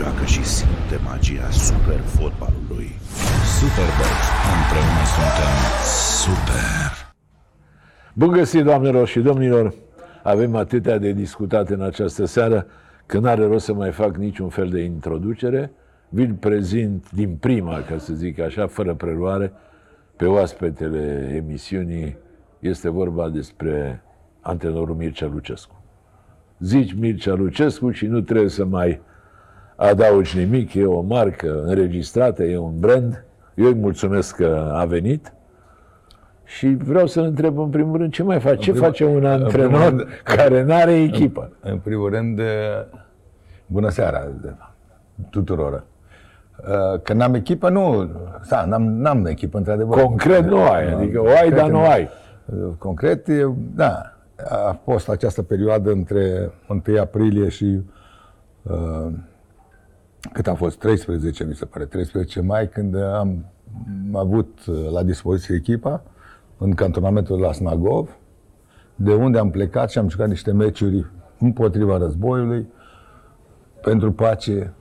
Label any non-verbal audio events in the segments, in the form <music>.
joacă și simte magia super fotbalului. Superbox. Împreună suntem super. Bun găsit, doamnelor și domnilor! Avem atâtea de discutat în această seară că n-are rost să mai fac niciun fel de introducere. Vi-l prezint din prima, ca să zic așa, fără preluare, pe oaspetele emisiunii. Este vorba despre antrenorul Mircea Lucescu. Zici Mircea Lucescu și nu trebuie să mai adaugi nimic, e o marcă înregistrată, e un brand. Eu îi mulțumesc că a venit și vreau să-l întreb în primul rând ce mai face, ce primul- face un în antrenor primul rând- care nu are echipă. În primul rând, eh, bună seara de- tuturor. Eh, Că n-am echipă, nu, da, n-am, n-am echipă, într-adevăr. Concret nu ai, adică o ai, Concret dar nu ai. Concret, e- da, a fost această perioadă între 1 aprilie și uh, cât a fost, 13, mi se pare, 13 mai, când am avut uh, la dispoziție echipa în cantonamentul de la Snagov, de unde am plecat și am jucat niște meciuri împotriva războiului, pentru pace,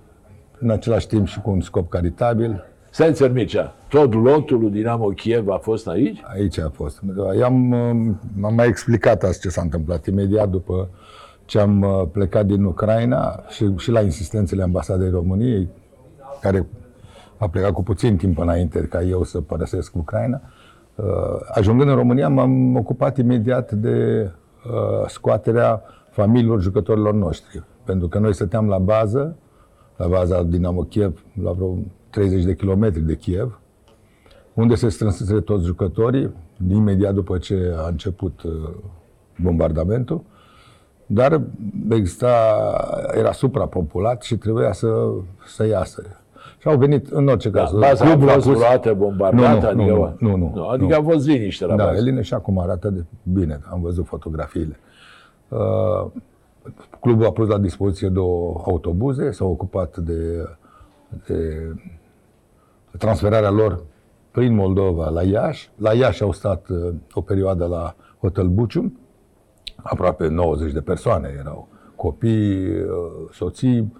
în același timp și cu un scop caritabil. Stai țăr Mircea, tot lotul lui Dinamo Kiev a fost aici? Aici a fost. I-am am mai explicat asta ce s-a întâmplat imediat după ce am uh, plecat din Ucraina și, și la insistențele ambasadei României, care a plecat cu puțin timp înainte ca eu să părăsesc Ucraina. Uh, Ajungând în România, m-am ocupat imediat de uh, scoaterea familiilor jucătorilor noștri. Pentru că noi stăteam la bază, la baza Dinamo Kiev, la vreo 30 de kilometri de Kiev, unde se strânseseră toți jucătorii, imediat după ce a început uh, bombardamentul, dar exista, era suprapopulat și trebuia să, să iasă. Și au venit, în orice Da, caz, baza a clubul fost luată, bombardată, Nu, nu, adică, nu, nu, nu, adică nu. a fost liniște la Da, bază. Eline și acum arată de bine, am văzut fotografiile. Uh, clubul a pus la dispoziție două autobuze, s-au ocupat de, de transferarea lor prin Moldova la Iași. La Iași au stat uh, o perioadă la Hotel Bucium, aproape 90 de persoane erau. Copii, uh, soții,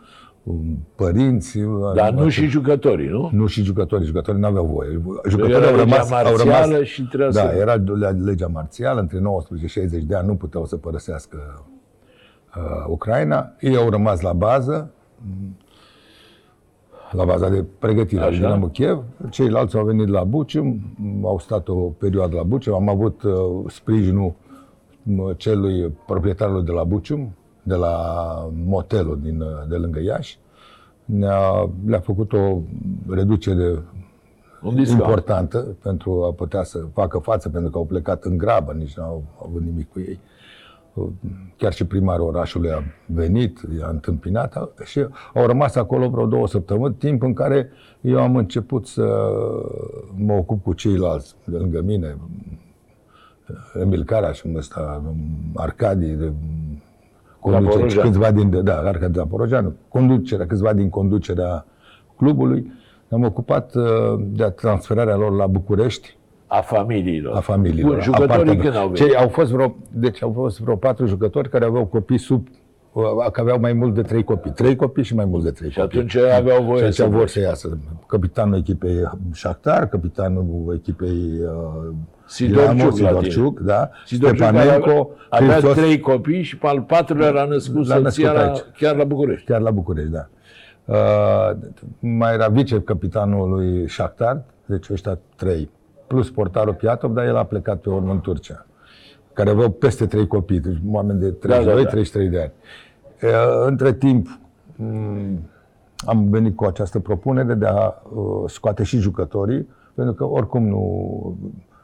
um, părinți. uh, Dar nu și jucătorii, nu? nu și jucătorii, jucătorii nu aveau voie. Jucătorii Era au legea rămas, au rămas, marțială și trebuia da, să- era le- legea marțială, între 19 și 60 de ani nu puteau să părăsească uh, Ucraina. Ei au rămas la bază, m, la baza de pregătire a Așa. Dinamo Kiev. Ceilalți au venit la Bucium, m, au stat o perioadă la Bucium. Am avut uh, sprijinul m, celui proprietarului de la Bucium, de la motelul din, uh, de lângă Iași. Ne-a, le-a făcut o reducere Un discount. importantă pentru a putea să facă față, pentru că au plecat în grabă, nici nu au avut nimic cu ei. Chiar și primarul orașului a venit, i-a întâmpinat și au rămas acolo vreo două săptămâni, timp în care eu am început să mă ocup cu ceilalți de lângă mine, Emil Caraș, ăsta, Arcadii, de conducerea, Zaporojan. câțiva din, da, Arcadi Zaporojan, conducerea, câțiva din conducerea clubului. Ne-am ocupat uh, de transferarea lor la București, A familiilor. a familiilor. Bun, jucătorii apartament. când au venit? Cei au fost vreo, deci au fost vreo patru jucători care aveau copii sub uh, că aveau mai mult de trei copii. Trei copii și mai mult de trei Și copii. atunci ei aveau voie Și atunci să vor plece. să iasă. Capitanul echipei Shakhtar, capitanul echipei uh, Sidorciuc Dinamo, la tine. Sidorciuc, da, Sidorciuc care Stepanenko, avea, avea Hristos- trei copii și pe al patrulea l-a născut L-a născut soția la, aici. chiar la București. Chiar la București, da. Uh, mai era vicecapitanul lui Shakhtar, deci ăștia trei, plus portarul Piatov, dar el a plecat pe urmă în Turcia, care aveau peste trei copii, deci oameni de 32, da, da. 33 de ani. Uh, între timp, m, am venit cu această propunere de a uh, scoate și jucătorii, pentru că oricum nu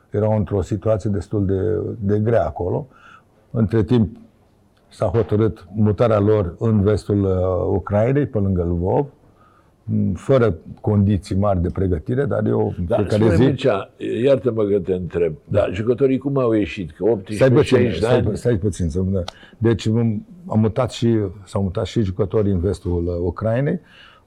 erau într-o situație destul de, de grea acolo. Între timp, s-a hotărât mutarea lor în vestul uh, Ucrainei, pe lângă Lvov, m, fără condiții mari de pregătire, dar eu în Da, fiecare spune zi... Mircea, iartă-mă că te întreb, da, jucătorii cum au ieșit? Că 18, Stai puțin, 60 de stai, ani? stai puțin. Să, da. Deci m- am mutat și, s-au mutat și jucătorii în vestul uh, Ucrainei.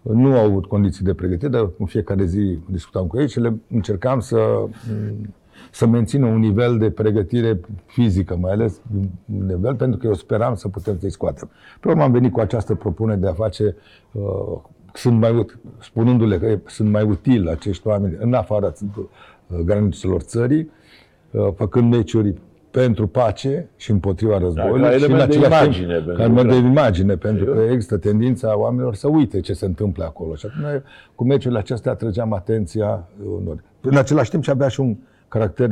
Nu au avut condiții de pregătire, dar în fiecare zi discutam cu ei și le încercam să, m, să mențină un nivel de pregătire fizică, mai ales un nivel, pentru că eu speram să putem să-i scoatem. Pe urmă am venit cu această propunere de a face uh, sunt mai, ut- spunându-le că sunt mai utili acești oameni în afara uh, granițelor țării, uh, făcând meciuri pentru pace și împotriva războiului ca și în element de același imagine timp, pentru ca element de Ucraina. imagine, pentru că există tendința oamenilor să uite ce se întâmplă acolo. Și atunci noi cu meciurile acestea atrăgeam atenția unor. În același timp și avea și un caracter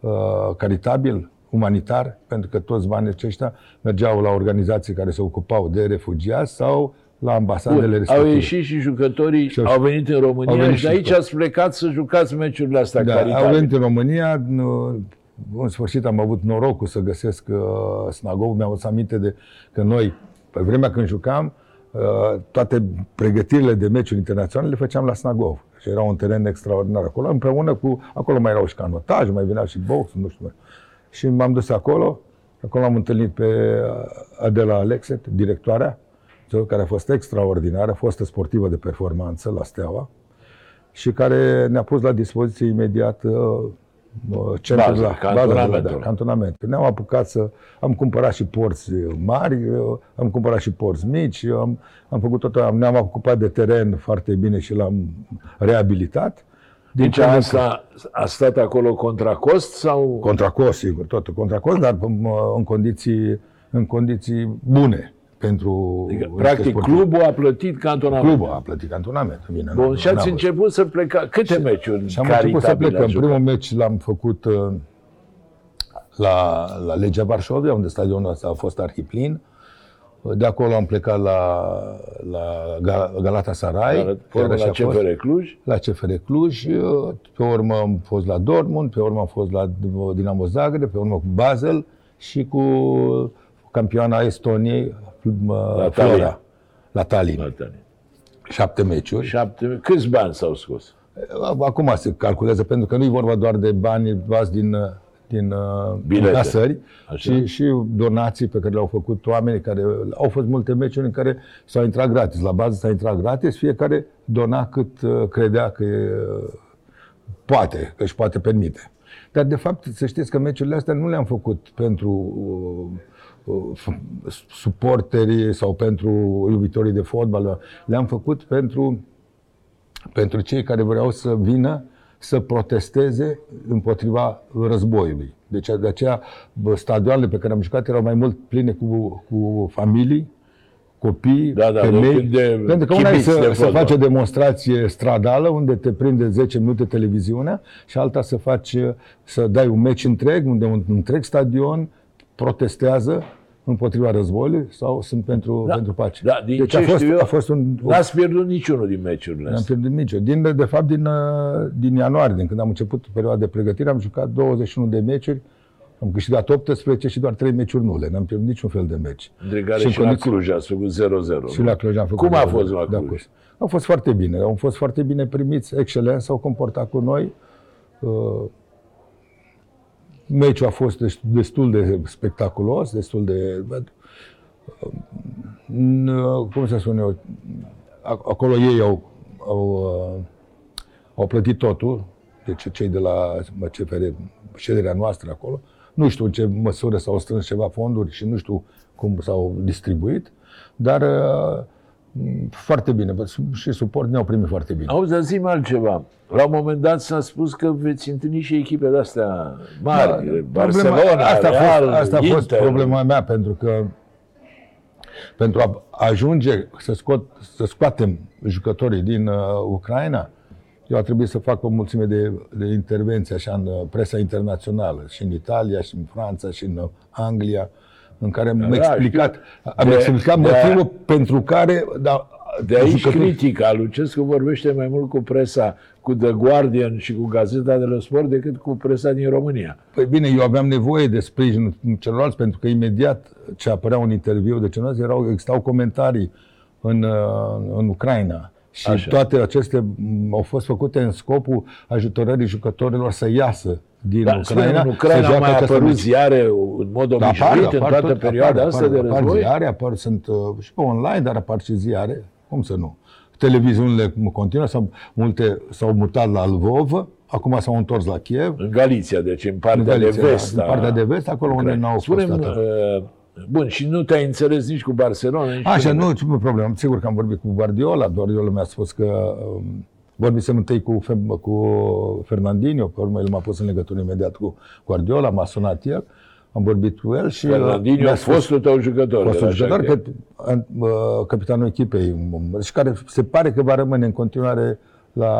uh, caritabil, umanitar, pentru că toți banii aceștia mergeau la organizații care se ocupau de refugiați sau la ambasadele Bun, au respective. ieșit și jucătorii, Și au- au venit în România au venit și de și aici tot. ați plecat să jucați meciurile astea Da, caritabile. au venit în România, nu- în sfârșit am avut norocul să găsesc uh, Snagov, mi-am adus aminte de că noi, pe vremea când jucam, uh, toate pregătirile de meciuri internaționale le făceam la Snagov. Și era un teren extraordinar acolo, împreună cu, acolo mai erau și canotaj, mai venea și box, nu știu. Și m-am dus acolo, acolo am întâlnit pe uh, Adela Alexet, directoarea, cel care a fost extraordinară, fostă sportivă de performanță la Steaua, și care ne-a pus la dispoziție imediat uh, uh, centrul Baza, la cantonamentul. da, cantonamentul. Ne-am apucat să... Am cumpărat și porți mari, uh, am cumpărat și porți mici, am, am făcut tot, am, ne-am ocupat de teren foarte bine și l-am reabilitat. Din Deci ce am asta a stat acolo contra cost sau... Contra cost, sigur, totul contra cost, dar mă, în condiții, în condiții bune pentru Adică, niște practic, sportivi. clubul a plătit cantonamentul. Clubul a plătit cantonament. Bine, Bun, n-am- și ați n-am- început să plecați. Câte meciuri Și am început să caritabile plecăm. ați jucat? Primul meci l-am făcut uh, la, la Legea Varșovia, unde stadionul ăsta a fost arhiplin. De acolo am plecat la, la Ga- Galata Sarai. Dar, pe urmă, la CFR Cluj. La CFR Cluj, uh, pe urmă am fost la Dortmund, pe urmă am fost la Dinamo Zagreb, pe urmă cu Basel și cu campioana Estoniei, uh, La Flora, Tallinn. la Tallinn. La Tallinn. Șapte meciuri. Șapte. Câți bani s-au scos? Acum se calculează, pentru că nu e vorba doar de bani luați din, din Bilete. casări, Așa. ci și donații pe care le-au făcut oamenii care au fost multe meciuri în care s-au intrat gratis. La bază s-a intrat gratis, fiecare dona cât uh, credea că e, uh, poate, că își poate permite. Dar, de fapt, să știți că meciurile astea nu le-am făcut pentru uh, uh, suporterii sau pentru iubitorii de fotbal. Le-am făcut pentru pentru cei care vreau să vină să protesteze împotriva războiului. Deci de aceea bă, stadioanele pe care am jucat erau mai mult pline cu, cu familii, copii, Da, da, femei. locuri de pentru că una e chibiți de să, să fotbal. faci o demonstrație stradală unde te prinde 10 minute televiziunea și alta să faci, să dai un meci întreg, unde un întreg stadion protestează împotriva războiului sau sunt pentru, Da, pentru pace. da, din deci ce a fost, știu eu, a fost un, N-ați pierdut niciunul din meciurile N-am astea. pierdut nicio. Din, de fapt, din, uh, din ianuarie, din când am început perioada de pregătire, am jucat 21 de meciuri, am câștigat 18 și doar 3 meciuri nule. N-am pierdut niciun fel de meci. Între care în și, la condiții- Cluj ați făcut 0-0. Și la Cluj am făcut. Cum a două fost de- la de Cluj? acuz. Au fost foarte bine. Au fost foarte bine primiți, excelent, s-au comportat cu noi. Uh, Meciul a fost dest- destul de spectaculos, destul de... uh, n- Cum să spun eu? Ac- Acolo ei au, au, uh, au plătit totul, deci cei de la CFR, șederea noastră acolo. Nu știu în ce măsură s-au strâns ceva fonduri și nu știu cum s-au distribuit, dar uh, foarte bine. Bă, sub- Și suport ne-au primit foarte bine. Auzi, dar zi așa. La un moment dat s-a spus că veți întâlni și echipe de-astea mari. Da, Barcelona, problema, asta a Real, fost, asta a fost Inter. problema mea, pentru că pentru a ajunge să, scot, să scoatem jucătorii din uh, Ucraina, eu a trebuit să fac o mulțime de, de intervenții așa în uh, presa internațională, și în Italia, și în Franța, și în uh, Anglia, în care am da, explicat, am De- explicat de- motivul pentru care da, De aici jucătorii- critica. Lucescu vorbește mai mult cu presa, cu The Guardian și cu Gazeta de la Sport decât cu presa din România. Păi bine, eu aveam nevoie de sprijinul celorlalți pentru că imediat ce apărea un interviu de celorlalți erau, existau comentarii în, uh, în Ucraina. Și Așa. toate acestea m, au fost făcute în scopul ajutorării jucătorilor să iasă din Da, spune, Ucraina. în Ucraina să au joace mai aceste apărut meciuri. ziare în mod Da, obișnuit în toată tot, perioada apar, asta apar, de apar război? ziare, apar, sunt uh, și pe online, dar apar și ziare. Cum să nu? Televiziunile continuă, s-au, multe s-au mutat la Lvov, acum s-au întors la Kiev. În Galiția, deci în partea În Galiția, de vest. în a partea de vest, acolo unde Ucrainei. n-au fost Spune-mi, atât. uh, Bun, și nu te-ai înțeles nici cu Barcelona, nici Așa, cu nu, ce problemă. Sigur că am vorbit cu Guardiola. Guardiola mi-a spus că um, vorbisem întâi cu, Fe- cu Fernandinho, pe urmă el m-a pus în legătură imediat cu Guardiola, m-a sunat el, am vorbit cu el și... uh, Fernandinho, mi-a spus- fostul tău jucător. fostul era jucător, așa că, uh, capitanul echipei, um, și care se pare că va rămâne în continuare la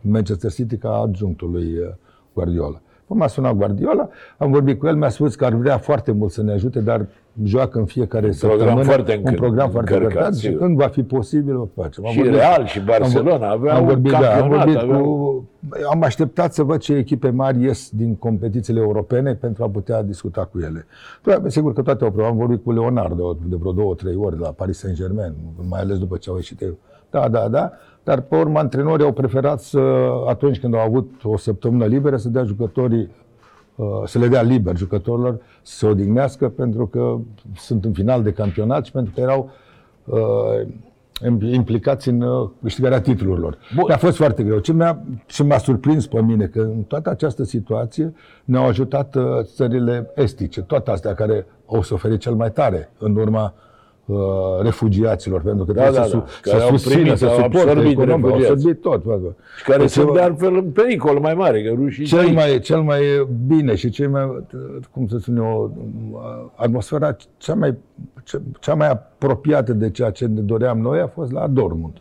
Manchester City ca adjunctul lui uh, Guardiola. Păi M-a sunat Guardiola, am vorbit cu el, mi-a spus că ar vrea foarte mult să ne ajute, dar joacă în fiecare program săptămână foarte un încărcat, program foarte încărcat, încărcat și sigur. când va fi posibil o facem. Am Și vorbit- Real și Barcelona am, aveau am vorbit, da, am campionat, vorbit aveau- cu, am așteptat să văd ce echipe mari ies din competițiile europene pentru a putea discuta cu ele. Da, Sigur că toate au probat. Am vorbit cu Leonardo de vreo două, trei ori la Paris Saint-Germain, mai ales după ce au ieșit eu. Da, da, da. Dar pe urmă antrenorii au preferat să, atunci când au avut o săptămână liberă, să dea jucătorii uh, să le dea liber jucătorilor să se odihnească pentru că sunt în final de campionat și pentru că erau uh, implicați în uh, câștigarea titlurilor. Bun. A fost foarte greu. Ce mi-a, ce m-a surprins pe mine, că în toată această situație ne-au ajutat uh, țările estice, toate astea care au suferit cel mai tare în urma uh, refugiaților, pentru că Da, trebuie da, să, da. su- Care să au susțină, primit, să au suporte absorbit economia, au refugiați. absorbit tot. tot. Și care Deci, sunt uh, de altfel în pericol mai mare, că rușii cel aici. mai, cel mai bine și cel mai, cum să spun eu, atmosfera cea mai, cea, cea mai apropiată de ceea ce ne doream noi a fost la Dortmund.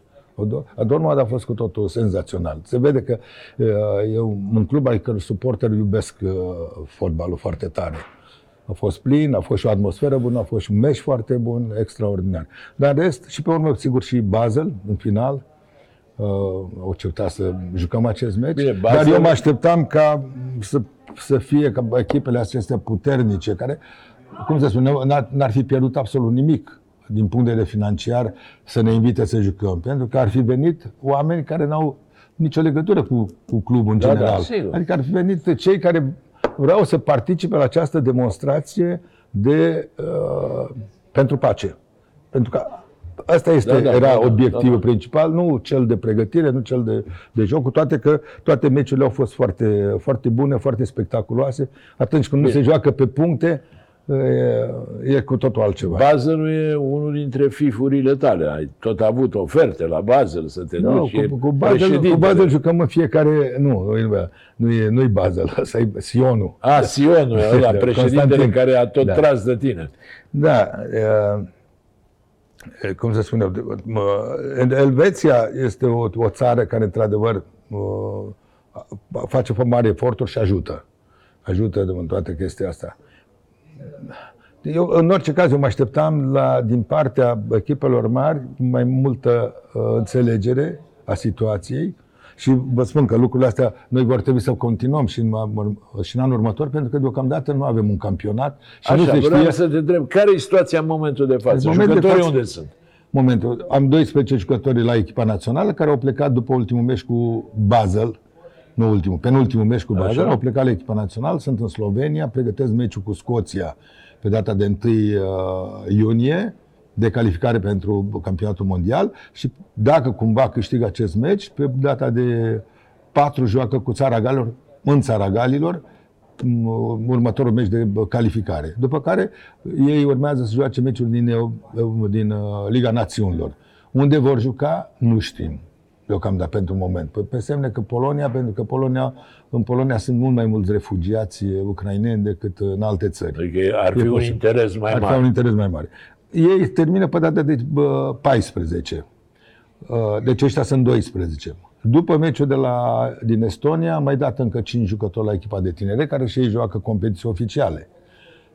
Dortmund a fost cu totul senzațional. Se vede că uh, e un club al cărui suporteri iubesc uh, fotbalul foarte tare. A fost plin, a fost și o atmosferă bună, a fost și un meci foarte bun, extraordinar. Dar în rest, și pe urmă, sigur, și Basel, în final, uh, au acceptat să jucăm acest meci. Bine, Dar Basel- eu mă așteptam ca să, să fie ca echipele acestea puternice, care, cum să spun, n-ar, n-ar fi pierdut absolut nimic din punct de vedere financiar să ne invite să jucăm. Pentru că ar fi venit oameni care n-au nicio legătură cu, cu clubul în Da, da, general. sigur. adică ar fi venit cei care vreau să participe la această demonstrație de, uh, pentru pace. Pentru că Asta este, Da, da, era da, da, obiectivul da, da. principal, nu cel de pregătire, nu cel de, de joc, cu toate că toate meciurile au fost foarte, foarte bune, foarte spectaculoase. Atunci când nu se joacă pe puncte, e, e cu totul altceva. Basel e unul dintre fifurile tale. Ai tot avut oferte la Basel să te Nu, duci. e cu, cu, Basel, cu președintele. Basel jucăm în fiecare... Nu, nu e, nu e, nu e Basel, ăsta e Sionul. A, Sionul, ăla, <laughs> Da, președintele Constantin. care a tot Da. tras de tine. Da. e, e, cum să spun eu, de- mă, în Elveția este o, o țară care, într-adevăr, mă, face foarte mari eforturi și ajută. Ajută în toate chestia asta. Eu, în orice caz, eu mă așteptam la, din partea echipelor mari mai multă uh, înțelegere a situației și vă spun că lucrurile astea noi vor trebui să continuăm și în, și în anul următor, pentru că deocamdată nu avem un campionat și nu Așa, se vreau știe să te întreb, care e situația în momentul de față? În moment de Jucătorii față- unde sunt? momentul. Am 12 jucători la echipa națională care au plecat după ultimul meci cu Basel, nu ultimul, penultimul meci cu Basel, Așa. au plecat la echipa națională, sunt în Slovenia, pregătesc meciul cu Scoția pe data de 1 uh, iunie, de calificare pentru campionatul mondial și dacă cumva câștigă acest meci, pe data de 4 joacă cu țara Galilor, în țara Galilor, m- următorul meci de calificare. După care ei urmează să joace meciuri din, eu- din uh, Liga Națiunilor. Unde vor juca, nu știm deocamdată pentru moment. Pe, pe semne că Polonia, pentru că Polonia, în Polonia sunt mult mai mulți refugiați ucraineni decât în alte țări. Adică ar fi E un posibil. interes mai Ar fi mare. un interes mai mare. Ei termină pe data de bă, 14. Uh, Deci ăștia sunt 12. După meciul de la, din Estonia, am mai dat încă 5 jucători la echipa de tinere, care și ei joacă competiții oficiale.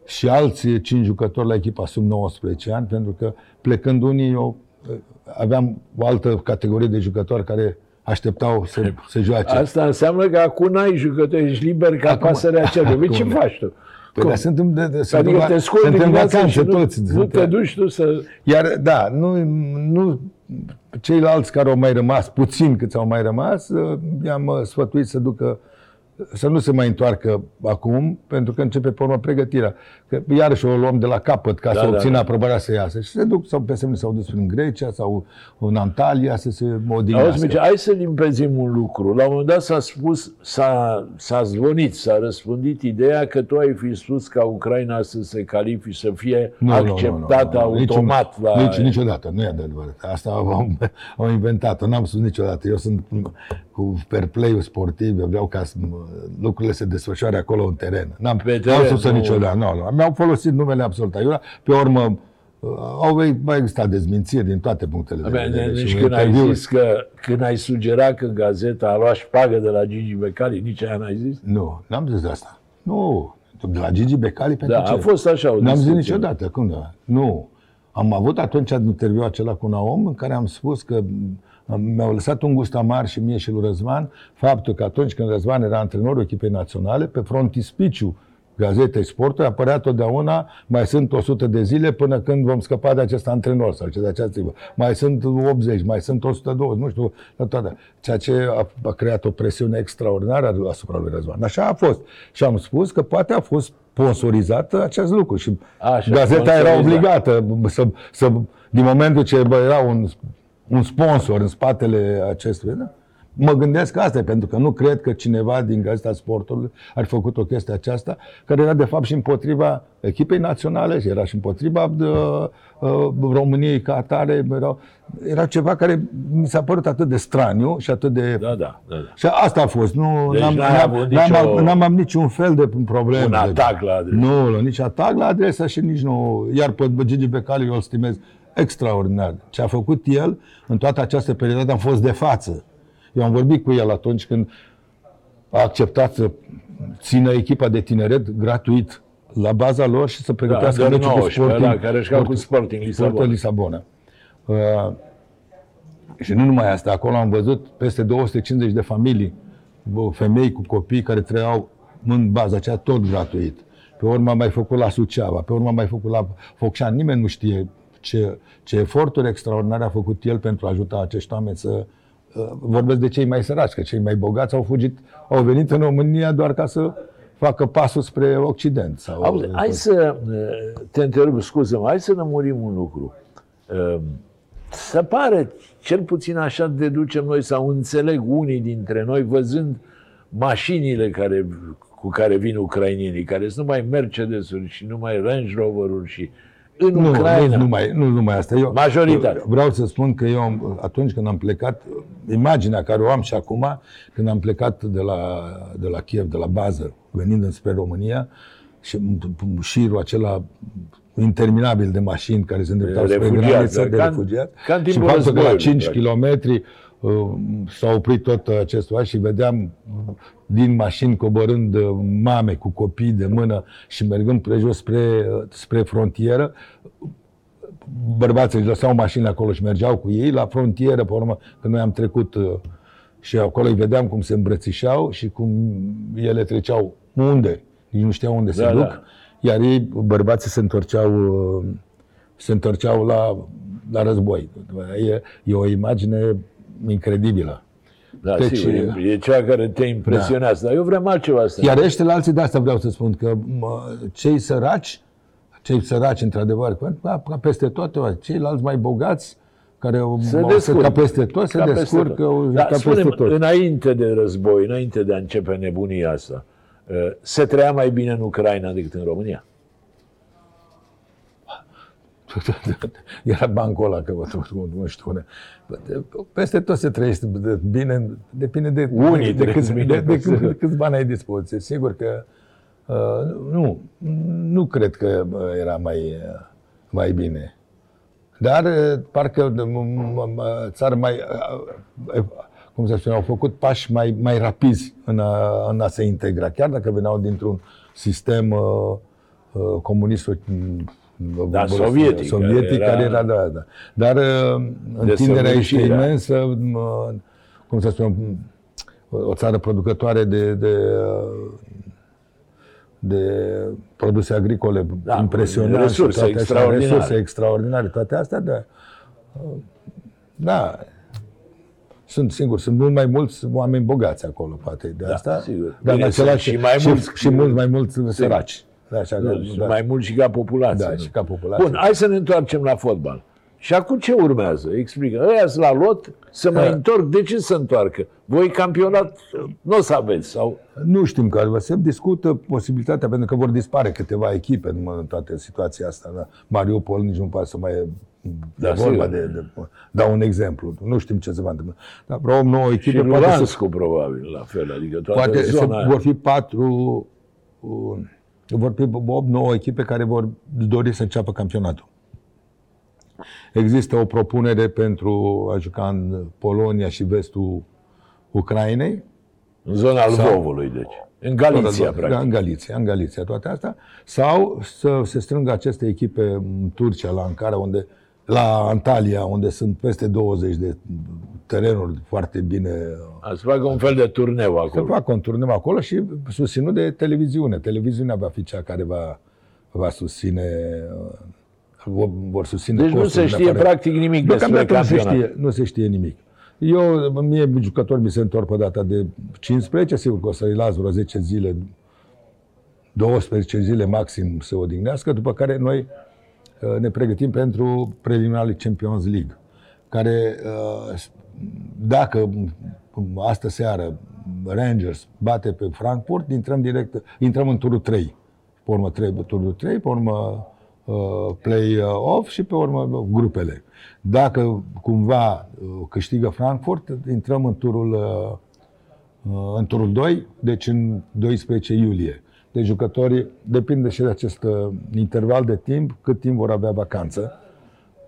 Și alți 5 jucători la echipa sub 19 ani, pentru că plecând unii, eu uh, aveam o altă categorie de jucători care așteptau să, să joace. Asta înseamnă că acum n-ai jucători, ești liber ca Acum- pasărea cerului. Păi ce Acum. faci tu? Păi, Cum? dar suntem, de, de, suntem, Adică la- te scoli suntem dimineața și vacanțe nu, toți. nu suntem- te duci tu să... Iar, da, nu, nu, ceilalți care au mai rămas, puțin câți au mai rămas, uh, i-am uh, sfătuit să ducă să nu se mai întoarcă acum, pentru că începe pe urmă pregătirea. Că iarăși o luăm de la capăt ca Da, să da, obțină da. aprobarea să iasă. Și se duc, sau pe semne s-au dus prin Grecia sau în Antalya să se Auzi, odihnească. Mircea, hai să limpezim un lucru. La un moment dat s-a spus, s-a, s-a zvonit, s-a răspândit ideea că tu ai fi spus ca Ucraina să se califice, să fie Nu, nu, nu, acceptată nu, nu, nu. automat Niciun, la... Nici, niciodată, nu e adevărat. Asta au, <laughs> au inventat-o, n-am spus niciodată. Eu sunt cu fair play-ul sportiv, eu vreau ca să- lucrurile se desfășoare acolo în teren. N-am, Pe n-am teren, spus nu- niciodată, nu, nu. Mi-au folosit numele absolut. Eu, pe urmă, au mai existat dezmințiri din toate punctele de Bine, vedere. nici și când ai interviuri. zis că, când ai sugerat că gazeta a luat șpagă de la Gigi Becali, nici aia n-ai zis? Nu, n-am zis asta. Nu, de la Gigi Becali pentru Da, ce? a fost așa o N-am zis discuție. niciodată, cum da? Nu. Am avut atunci interviu acela cu Naom în care am spus că am- mi-au lăsat un gust amar și mie și lui Răzvan faptul că atunci când Răzvan era antrenorul echipei naționale, pe frontispiciu Gazetei Sportului apărea totdeauna mai sunt 100 de zile până când vom scăpa de acest antrenor sau ce de această țivă. Mai sunt 80, mai sunt 120, nu știu, toate. Ceea ce a, a creat o presiune extraordinară asupra lui Răzvan. Așa a fost. Și am spus că poate a fost sponsorizată acest lucru și Așa, gazeta era sponsorizat. obligată să, să, din momentul ce bă, era un, un sponsor în spatele acestui, da? Mă gândesc că asta e, pentru că nu cred că cineva din Gazeta Sportului ar fi făcut o chestie aceasta, care era de fapt și împotriva echipei naționale, și era și împotriva de, uh, României ca atare. Era, era ceva care mi s-a părut atât de straniu și atât de... Da, da, da. da. Și asta a fost. Nu, Deci n-am, n-ai n-am, avut n-am, nicio- n-am, am niciun fel de problemă. Un atac la adresă. Nu, nu, nici atac la adresa și nici nu. Iar pe Gigi Becali eu îl stimez extraordinar. Ce a făcut el în toată această perioadă am fost de față. Eu am vorbit cu el atunci când a acceptat să țină echipa de tineret gratuit la baza lor și să pregătească Da, meciul cu 19, Sporting. da, care își cu Sporting Lisabona. Sporting Lisabona. Uh, și nu numai asta, acolo am văzut peste 250 de familii, bă, femei cu copii care trăiau în baza aceea tot gratuit. Pe urmă am mai făcut la Suceava, pe urmă am mai făcut la Focșani. Nimeni nu știe ce, ce eforturi extraordinare a făcut el pentru a ajuta acești oameni să uh, vorbesc de cei mai săraci, că cei mai bogați au fugit, au venit în România doar ca să facă pasul spre Occident. Sau, Auzi, hai să uh, te întrerup, scuză-mă, hai să lămurim un lucru. Uh, Se pare, cel puțin așa deducem noi sau înțeleg unii dintre noi, văzând mașinile care, cu care vin ucrainienii, care sunt numai Mercedes-uri și numai Range Rover-uri și în Nu, Ucraina. nu, numai, nu numai asta. Eu, Majoritate. eu Vreau să spun că eu, atunci când am plecat, imaginea care o am și acum, când am plecat de la, de la Kiev, de la bază, venind înspre România, și șirul acela interminabil de mașini care se îndreptau spre refugiați, graniță da, de ca în- refugiați. ca în și timpul faptul că la războiului, 5 practic. km s-a oprit tot acest vaș și vedeam din mașini coborând uh, mame cu copii de mână și mergând prejos spre, uh, spre frontieră, bărbații își lăsau mașinile acolo și mergeau cu ei la frontieră, pe urmă, când noi am trecut uh, și acolo îi vedeam cum se îmbrățișau și cum ele treceau unde, nici nu știau unde Da, se duc, da. iar ei, bărbații, se întorceau, uh, se întorceau la, la război. E, e o imagine incredibilă. Da, Deci, sigur, e, e cea care te impresionează, dar eu vreau altceva să Iar ăștia alții de asta vreau să spun, că mă, cei săraci, cei săraci într-adevăr, pentru că ca peste tot, ceilalți mai bogați, care se mă, descurcă. ca peste tot, se Ca peste descurcă tot. ca Da, peste spune-mă, tot. înainte de război, înainte de a începe nebunia asta, uh, se trăia mai bine în Ucraina decât în România? <laughs> Era bancul ăla, că nu, nu știu unde. Peste tot se trăiește de bine, depinde de, Unii de, de, trăiesc câți, bine, de, de, sigur. câți, de câți bani ai dispoziție. Sigur că uh, nu, nu cred că uh, era mai, uh, mai bine. Dar uh, parcă uh, m- m- m- țară mai, uh, uh, cum să spun, au făcut pași mai, mai rapizi în a, în a se integra, chiar dacă veneau dintr-un sistem uh, uh, comunist uh, Da, sovietic, sovietic care care era- era, da, da. Dar uh, întinderea este Desăvârșirea. imensă, uh, cum să spun, o țară producătoare de, de, uh, de produse agricole Da, impresionante, resurse toate așa, extraordinare. resurse extraordinare, toate astea, da. Da. Sunt singur, sunt mult mai mulți oameni bogați acolo, poate de asta. sigur. Dar în Bine, același sunt și mai mulți- și, și mult mai mulți săraci. Da, așa, Nu, că, sunt da. mai mult și ca populație. Da, nu? și ca populație. Bun, hai să ne întoarcem la fotbal. Și acum ce urmează? Explică. Ăia sunt la lot, să mai Da. întorc. De ce să întoarcă? Voi campionat nu o să aveți. Sau... Nu știm care se discută posibilitatea, pentru că vor dispare câteva echipe în, în toată situația asta. Da? Mariupol nici nu poate să mai e Da, da, vorba sigur. de, de, dau un exemplu. Nu știm ce se va întâmpla. Dar probabil nouă Și echipe poate să, Luganscu, probabil, la fel. Adică toată poate să, zona aia. vor fi patru, uh, vor fi 8-9 echipe care vor dori să înceapă campionatul. Există o propunere pentru a juca în Polonia și vestul Ucrainei, În zona Lvovului, deci. În Galiția, da, practic. în Galiția, în Galiția, toate astea. Sau să se strângă aceste echipe în Turcia, la Ankara, unde, la Antalya, unde sunt peste 20 de terenuri foarte bine A să facă un fel de turneu să acolo. facă un turneu acolo și susținut de televiziune. Televiziunea va fi cea care va, va susține vor, vor susține Deci nu costurile se știe apare- practic nimic despre Deocamdată nu se campionat. știe, nu se știe nimic. Eu, mie jucători mi se întorc pe data de 15, sigur că o să-i las vreo 10 zile, 12 zile maxim să odihnească, după care noi uh, ne pregătim pentru preliminarul Champions League, care uh, dacă astă seară Rangers bate pe Frankfurt, intrăm direct, intrăm în turul 3. Pe urmă 3, turul 3, pe urmă uh, play-off și pe urmă grupele. Dacă cumva uh, câștigă Frankfurt, intrăm în turul, uh, uh, în turul 2, deci în 12 iulie. Deci jucătorii, depinde și de acest uh, interval de timp, cât timp vor avea vacanță.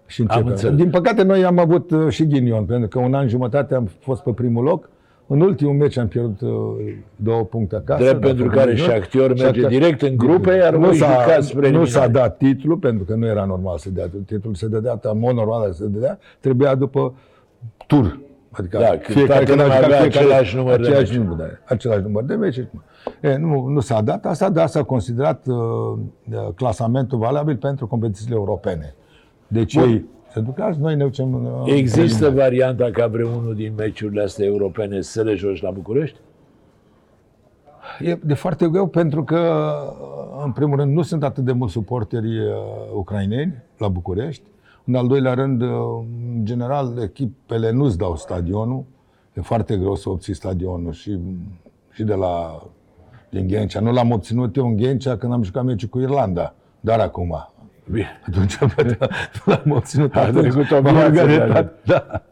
Și începem. înțeles. Din păcate, noi am avut uh, și ghinion, pentru că un an jumătate am fost pe primul loc. În ultimul meci am pierdut uh, două puncte acasă. Drept dar pentru pe care meciuri. Shakhtar merge Shakhtar- direct în grupe, iar nu voi s-a, jucați nu preliminare. s-a dat titlul, pentru că nu era normal să dea titlul. Se dădea, în mod normal se dădea, trebuia după tur. Adică Da, când toată când a lumea jucat avea fiecare- același număr de același meciuri. număr, da, același număr de meciuri. E, nu, nu s-a dat asta, dar s-a considerat uh, uh, clasamentul valabil pentru competițiile europene. Deci ei se duc azi, noi ne ducem în, uh, Există varianta ca vreunul din meciurile astea europene să le joci la București? E de foarte greu pentru că, în primul rând, nu sunt atât de mulți suporteri uh, ucraineni la București. În al doilea rând, uh, în general, echipele nu-ți dau stadionul. E foarte greu să obții stadionul și, și de la din Ghencea. Nu l-am obținut eu în Ghencea când am jucat meciul cu Irlanda, dar acum. Bine. Atunci <laughs> nu l-am obținut A atunci. trecut o M-am viață rugat de de-a tot. Da.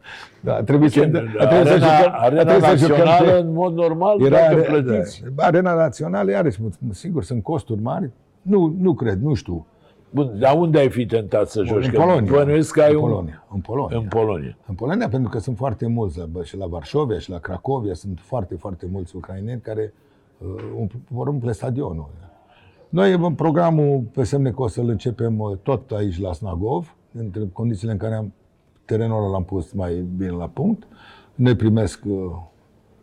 Da, a trebuit să, a trebuit să Arena, jucăm, a arena trebuit să jucăm națională, pe- în mod normal, era dacă are- plătiți. da, arena națională, iarăși, mă- sigur, sunt costuri mari. Nu, nu cred, nu știu. Bun, dar unde ai fi tentat să joci? în Că Polonia. Bănuiesc că ai în un... Polonia. În Polonia. În Polonia. În Polonia, pentru că sunt foarte mulți, la, bă, și la Varșovia, și la Cracovia, sunt foarte, foarte mulți ucraineni care uh, umpl- vor umple stadionul. Noi, în programul, pe semne că o să-l începem uh, tot aici la Snagov, între condițiile în care am, terenul ăla l-am pus mai bine la punct. Ne primesc uh,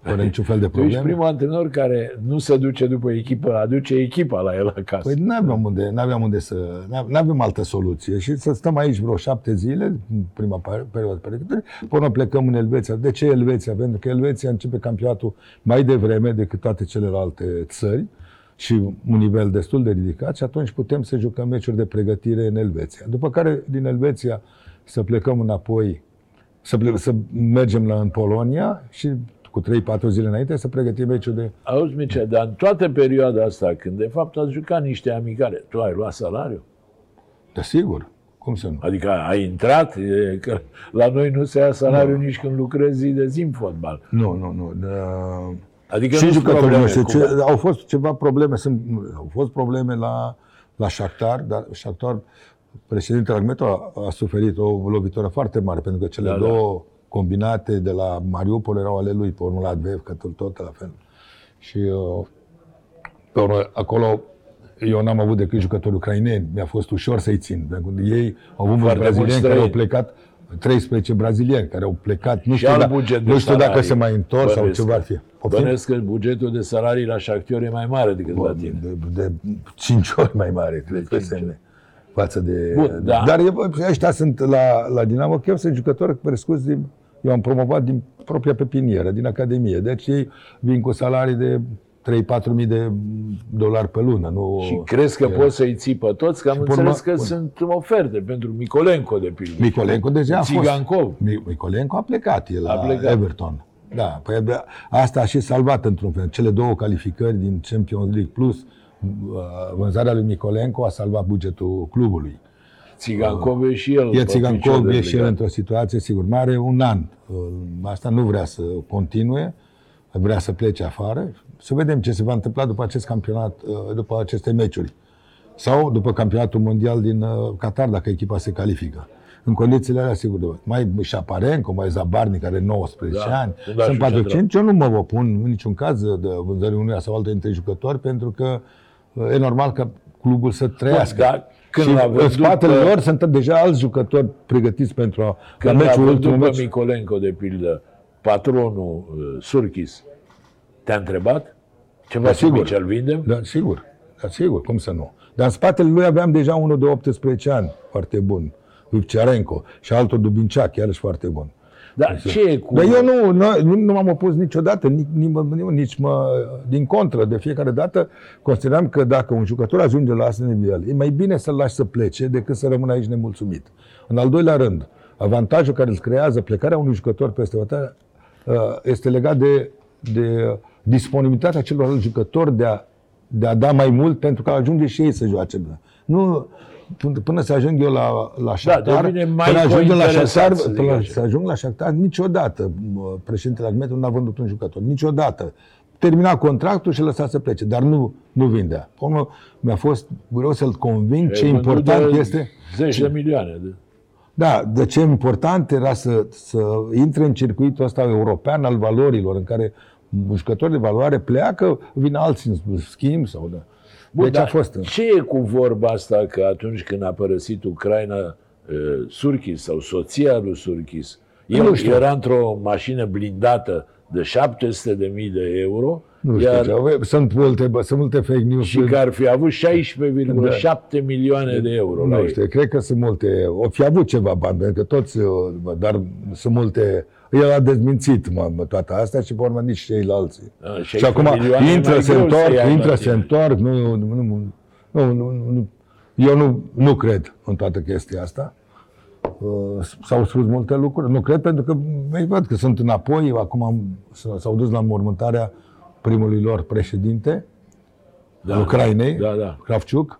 fără niciun fel de Tu ești probleme. primul antrenor care nu se duce după echipă, aduce echipa la el acasă. Păi nu aveam unde, n-aveam unde să, nu aveam altă soluție și să stăm aici vreo șapte zile, în prima par- perioadă de pregătire, până plecăm în Elveția. De ce Elveția? Pentru că Elveția începe campionatul mai devreme decât toate celelalte țări și un nivel destul de ridicat și atunci putem să jucăm meciuri de pregătire în Elveția. După care din Elveția să plecăm înapoi, să, ple- să mergem la, în Polonia și cu 3-4 zile înainte să pregătim meciul de Auzi, Mircea, dar în toată perioada asta, când de fapt ați jucat niște amicale, tu ai luat salariu? Desigur, cum să nu? Adică ai intrat, e, că la noi nu se ia salariu nici când lucrezi zi de zi în fotbal. Nu, nu, nu. De, Adică și nu sunt jucătorii probleme. noștri. cu- Ce, au fost ceva probleme, sunt, au fost probleme la, la Shakhtar, dar Shakhtar, președintele Agmeto a, a suferit o lovitură foarte mare, pentru că cele Da, da, da. Două combinate de la Mariupol erau ale lui, pe urmă la Advev, că tot, tot la fel. Și uh, pe urmă, acolo eu n-am avut decât jucători ucraineni, mi-a fost ușor să-i țin. Pentru că ei au avut mulți Foarte mulți brazilieni care au străini. plecat, 13 brazilieni care au plecat, nu Și știu, alt da, buget de nu știu dacă salarii. se mai întorc sau Bănuiesc ce va că- fi. Poftim? Bănuiesc că bugetul de salarii la Shakhtar e mai mare decât la tine. de, de 5 ori mai mare, de cinci pe semne. Față de... Bun, da. Dar e, ăștia sunt la, la Dinamo Kiev, sunt jucători crescuți din, Eu am promovat din propria pepinieră, din Academie. Deci ei vin cu salarii de 3-4 mii de dolari pe lună. Nu... Și crezi că poți să-i ții pe toți? Că am Și pe înțeles urmă- că sunt oferte pentru Micolenco, de pildă. Micolenco deja a fost. Țigankov. Mi- Micolenco a plecat, e la A plecat. Everton. Da, păi abia- asta a și salvat într-un fel. Cele două calificări din Champions League Plus, uh, vânzarea lui Micolenco a salvat bugetul clubului. Țigankov e și el. E pe Țigankov, picior de e și el legat. într-o situație, sigur, mai are un an. Uh, Asta nu vrea să continue, vrea să plece afară. Să vedem ce se va întâmpla după acest campionat, uh, după aceste meciuri. Sau după campionatul mondial din uh, Qatar, dacă echipa se califică. În condițiile alea, sigur, de- mai Șaparenco, mai Zabarni, care are 19 Da, ani, fundașul sunt 45. Eu nu mă opun în niciun caz de vânzării unuia sau altul dintre jucători, pentru că uh, e normal ca clubul să trăiască. da, când și l-a în vândut spatele pe- lor sunt deja alți jucători pregătiți pentru a, la Când a meciul vândut ultimul pe meci. Micolenco, de pildă, patronul uh, Surchis, te-a întrebat? Ce Da, mai sigur. mici îl vindem? Da, sigur. Da, sigur, cum să nu. Dar în spatele lui aveam deja unul de 18 ani, foarte bun, Vivcearenco, și altul Dubinceac, iarăși foarte bun. Dar ce e cu... Dar eu nu, nu, nu, nu m-am opus niciodată, nici, nici, mă- nici mă, din contră, de fiecare dată consideram că dacă un jucător ajunge la acest nivel, e mai bine să-l lași să plece decât să rămână aici nemulțumit. În al doilea rând, avantajul care îl creează plecarea unui jucător peste hotare este legat de, de disponibilitatea celor jucători de a, de a da mai mult pentru că ajunge și ei să joace. Nu, până, până să ajung eu la, la Shakhtar, devine mai până ajung eu la cointeresat, Shakhtar, să zic până așa. să ajung la Shakhtar, niciodată mă, președintele Ahmetul nu a vândut un jucător. Niciodată. Termina contractul și lăsa să plece, dar nu, nu vindea. Pe urmă, mi-a fost greu să-l conving ce Ai vândut important de este... Zeci de milioane. De... Da, de ce important era să, să intre în circuitul ăsta european al valorilor, în care un jucător de valoare pleacă, vin alții în schimb sau da. Bun, deci a dar fost. Ce e cu vorba asta că atunci când a părăsit Ucraina uh, Surchis sau soția lui Surchis, Nu el știu. era într-o mașină blindată de 700 de mii de euro, Nu știu, iar, ce, sunt multe, bă, sunt multe fake news. și că ar fi avut 16,7 milioane de euro. la Nu ei. știu, cred că sunt multe, o fi avut ceva bani, pentru că toți, uh, bă, dar sunt multe, el a dezmințit mă, mă, toată asta și pe urmă nici ceilalți. Da, și 16 acum milioane e intră, mai se greu să întorc, iei intră, la se tine. întorc, nu, nu, nu, nu, nu, nu, eu nu, nu cred în toată chestia asta. Uh, S-au spus multe lucruri. Nu cred pentru că ei văd că sunt înapoi. Acum am- s-au dus la mormântarea primului lor președinte, Da. al Ucrainei, Da, da. Kravciuk,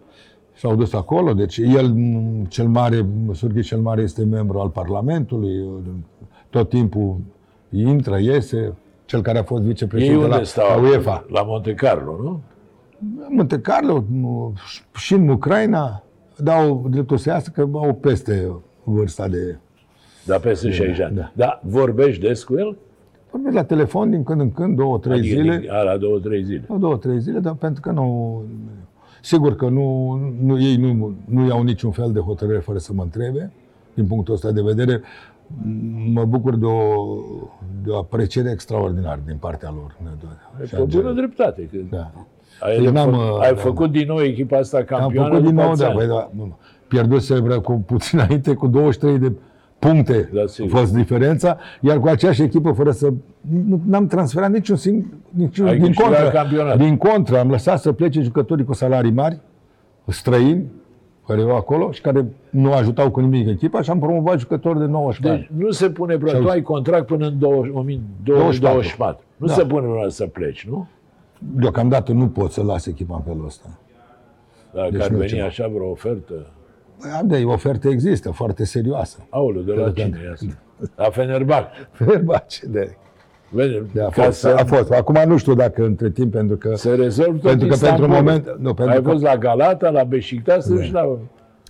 s-au dus acolo. Deci el, m, cel mare, Surghi cel mare, este membru al Parlamentului, tot timpul intră, iese, cel care a fost Ei vicepreședinte unde la, stau? la UEFA. La Monte Carlo, nu? Monte Carlo m, și în Ucraina dau dreptul să iasă că au peste vârsta de... Da, peste 60 ani. da. Da, vorbești des cu el? Vorbesc la telefon din când în când, două, trei Adică zile. din- a, la două, trei zile. Nu două, trei zile, dar pentru că nu... Sigur că nu, nu ei nu, nu iau niciun fel de hotărâre fără să mă întrebe. Din punctul ăsta de vedere, m- mă bucur de o, de o apreciere extraordinară din partea lor. Pe bună dreptate. Că Da. ai, Deci de n-am, fă- uh, ai da, făcut din nou echipa asta Am campioană făcut din după nou, atâția da, ani. băi, da, nu, pierduse vreo cu puțin înainte, cu 23 de puncte Da, a sigur. fost diferența, iar cu aceeași echipă, fără să... Nu, n-am transferat niciun singur... Niciun, Ai din câștigat contră, campionatul. din contră, am lăsat să plece jucătorii cu salarii mari, străini, care erau acolo și care nu ajutau cu nimic echipa și am promovat jucători de 19 Deci ani. nu se pune problema. Tu ai contract până în 20 2024. Nu Da. se pune problema să pleci, nu? Deocamdată nu pot să las echipa în felul ăsta. Dacă Deci ar nu veni ceva. așa vreo ofertă. Păi, am de oferte există, foarte serioasă. Aoleu, de la Pentru că- cine e asta? La Fenerbahce. Fenerbahce, de, Vede, de a, ca fost, să, a fost. Acum nu știu dacă între timp, pentru că să rezolv tot Pentru că Istanbul. pentru moment- nu, pentru Ai că- fost la Galata, la Beşiktaş și la...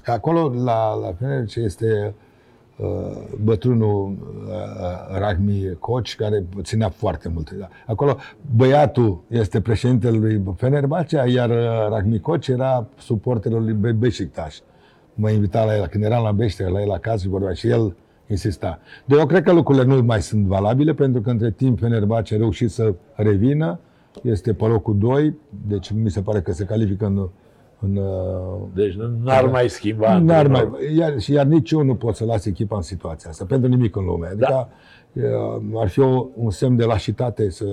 Acolo, la, la Fenerbahce, este uh, bătrânul uh, Rahmi Koch, care ținea foarte mult. Acolo, băiatul este președintele lui Fenerbahce, iar uh, Rahmi Koch era suporterul lui Be- Beşiktaş. Mă invita la el, când eram la Beșterea, la el acasă și vorbea și el insista. Dar eu cred că lucrurile nu mai sunt valabile, pentru că între timp Fenerbahce a reușit să revină, este pe locul 2, deci mi se pare că se califică în, în uh, Deci nu- n-ar mai schimba. N-ar antrenor. mai, iar, și iar nici eu nu pot să las echipa în situația asta, pentru nimic în lume. Adică Da. uh, ar fi o, un semn de lașitate să...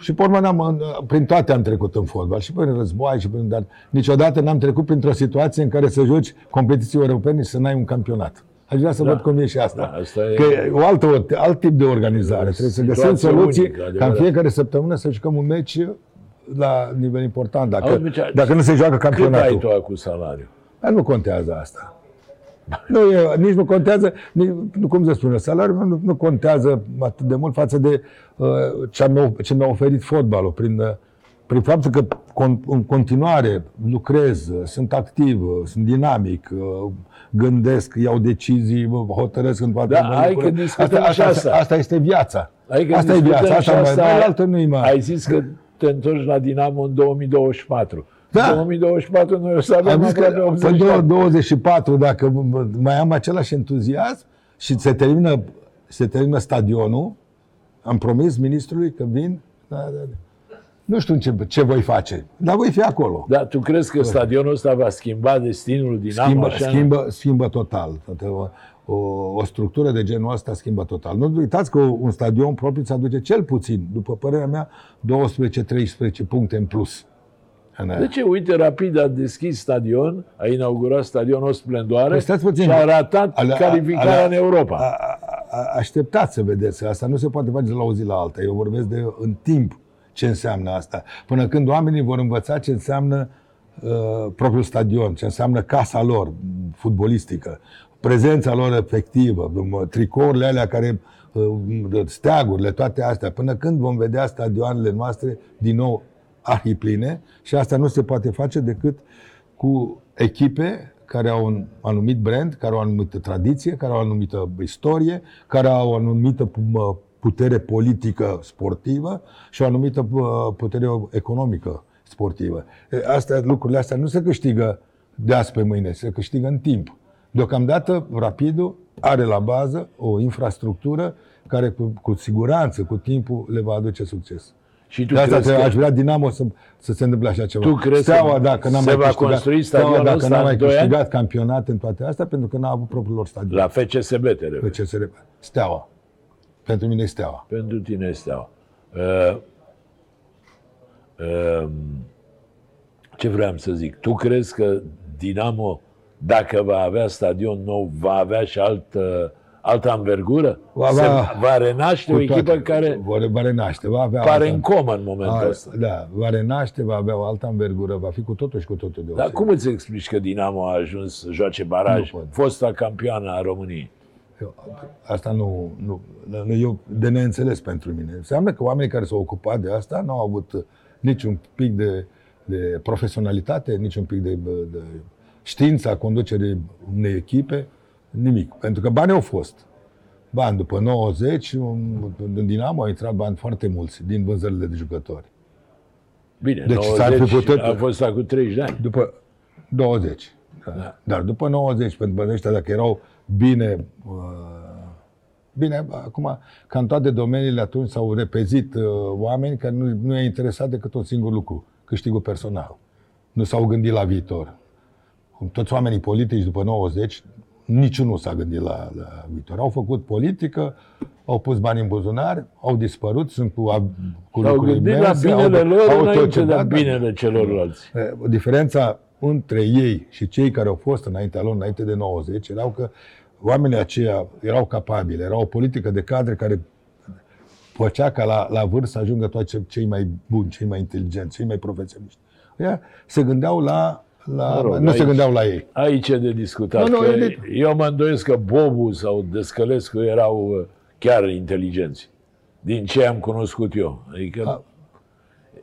Și pe urmă, n-am, prin toate am trecut în fotbal, și prin război, și prin... Dar niciodată n-am trecut printr-o situație în care să joci competiții europene și să n-ai un campionat. Aș vrea să Da. văd cum e și asta. Da, asta e- Că e o altă, alt tip de organizare. Trebuie să găsim situație soluții unică, ca în adevărat. fiecare săptămână să jucăm un meci la nivel important. Dacă, Auzi, Mircea, dacă nu se joacă Cât ai campionatul. tu cu salariu? Dar nu contează asta. Nu, e, nici nu contează, nici, nu, cum să spun, salariul nu, nu contează atât de mult față de uh, ce, mi-a, ce mi-a oferit fotbalul, prin, uh, prin faptul că con, în continuare lucrez, uh, sunt activ, uh, sunt dinamic, uh, gândesc, iau decizii, mă hotărăsc în toate Da, lucrurile. hai că discutăm asta, și asta, asta. asta este viața. Adică asta e discutăm viața, și asta, mai, mai altă nu-i mai... Ai zis că te întorci la Dinamo în 2024. Da. În 2024 noi o să avem Am zis aproape că 80 pe de ani. 24, dacă mai am același entuziasm și se termină, se termină stadionul, am promis ministrului că vin, da, da, da. Nu știu ce, ce voi face, dar voi fi acolo. Da, tu crezi că stadionul ăsta va schimba destinul Dinamo? Schimbă, așa? schimbă, schimbă total. Toată O, o, o structură de genul ăsta schimbă total. Nu uitați că un stadion propriu îți aduce cel puțin, după părerea mea, 12-13 puncte în plus. În aia. De ce? Uite, Rapid a deschis stadion, a inaugurat stadion o splendoare Păi stați puțin. și a ratat Alea- calificarea alea- în Europa. A, a, a, așteptați să vedeți. Asta nu se poate face de la o zi la alta. Eu vorbesc de în timp ce înseamnă asta. Până când oamenii vor învăța ce înseamnă uh, propriul stadion, ce înseamnă casa lor m, futbolistică, prezența lor efectivă, m, tricourile alea care uh, steagurile, toate astea. Până când vom vedea stadioanele noastre din nou arhipline și asta nu se poate face decât cu echipe care au un anumit brand, care au o anumită tradiție, care au o anumită istorie, care au o anumită mă, putere politică sportivă și o anumită mă, putere economică sportivă. E, Astea, lucrurile astea nu se câștigă de azi pe mâine, se câștigă în timp. Deocamdată, Rapidul are la bază o infrastructură care cu, cu siguranță, cu timpul, le va aduce succes. și tu De asta crezi te, că... aș vrea Dinamo să, să se întâmple așa ceva. Tu crezi Steaua, că dacă n-a se mai va câștigat, construi Steaua, stadionul dacă ăsta n-a în mai doi ani? câștigat campionat în toate astea, pentru că n-a avut propriul lor stadion. La FCSB te Pe referi. ce se repede? Steaua. Pentru mine e Steaua. Pentru tine este steaua. Uh, uh, ce vreau să zic? Tu crezi că Dinamo, dacă va avea stadion nou, va avea și altă, altă anvergură? Va Se avea- va renaște o Cu echipă toate. care Va, va renaște, va avea pare altă- în comă în momentul a, ăsta. Da, va renaște, va avea o altă învergură, va fi cu totul și cu totul Dar deosebit. cum îți explici că Dinamo a ajuns să joace baraj, Nu pot. fosta campioană a României? Eu- Asta nu, nu, nu e de neînțeles pentru mine. Înseamnă că oamenii care s-au ocupat de asta n-au avut niciun pic de, de profesionalitate, niciun pic de, de știință a conducerii unei echipe, nimic. Pentru că banii au fost. Bani după 90, în Dinamo au intrat bani foarte mulți din vânzările de jucători. Bine, Deci s-ar fi 90 putut- a fost acum 30 de ani. După 20. Da. Dar după 90, pentru că ăștia dacă erau bine, uh, bine, acum, ca în toate domeniile, atunci s-au repezit uh, oameni care nu, nu i-a interesat decât un singur lucru, câștigul personal. Nu s-au gândit la viitor. Cum toți oamenii politici după 90, niciunul s-a gândit la, la viitor. Au făcut politică, au pus bani în buzunar, au dispărut, sunt cu, cu S-au lucruri gândit la imense, binele au- lor au tot înainte ce- de da, da, binele celorlalți. Eh, Diferența între ei și cei care au fost înaintea lor, înainte de 90, erau că oamenii aceia erau capabili, era o politică de cadre care făcea ca la, la vârf să ajungă toți cei mai buni, cei mai inteligenți, cei mai profesioniști. Ea se gândeau la, la Mă rog, nu se aici- gândeau la ei. Aici e de discutat. Nu, nu, că e de- Eu mă îndoiesc că Bobu sau Descălescu erau uh, chiar inteligenți. Din ce am cunoscut eu. Adică A-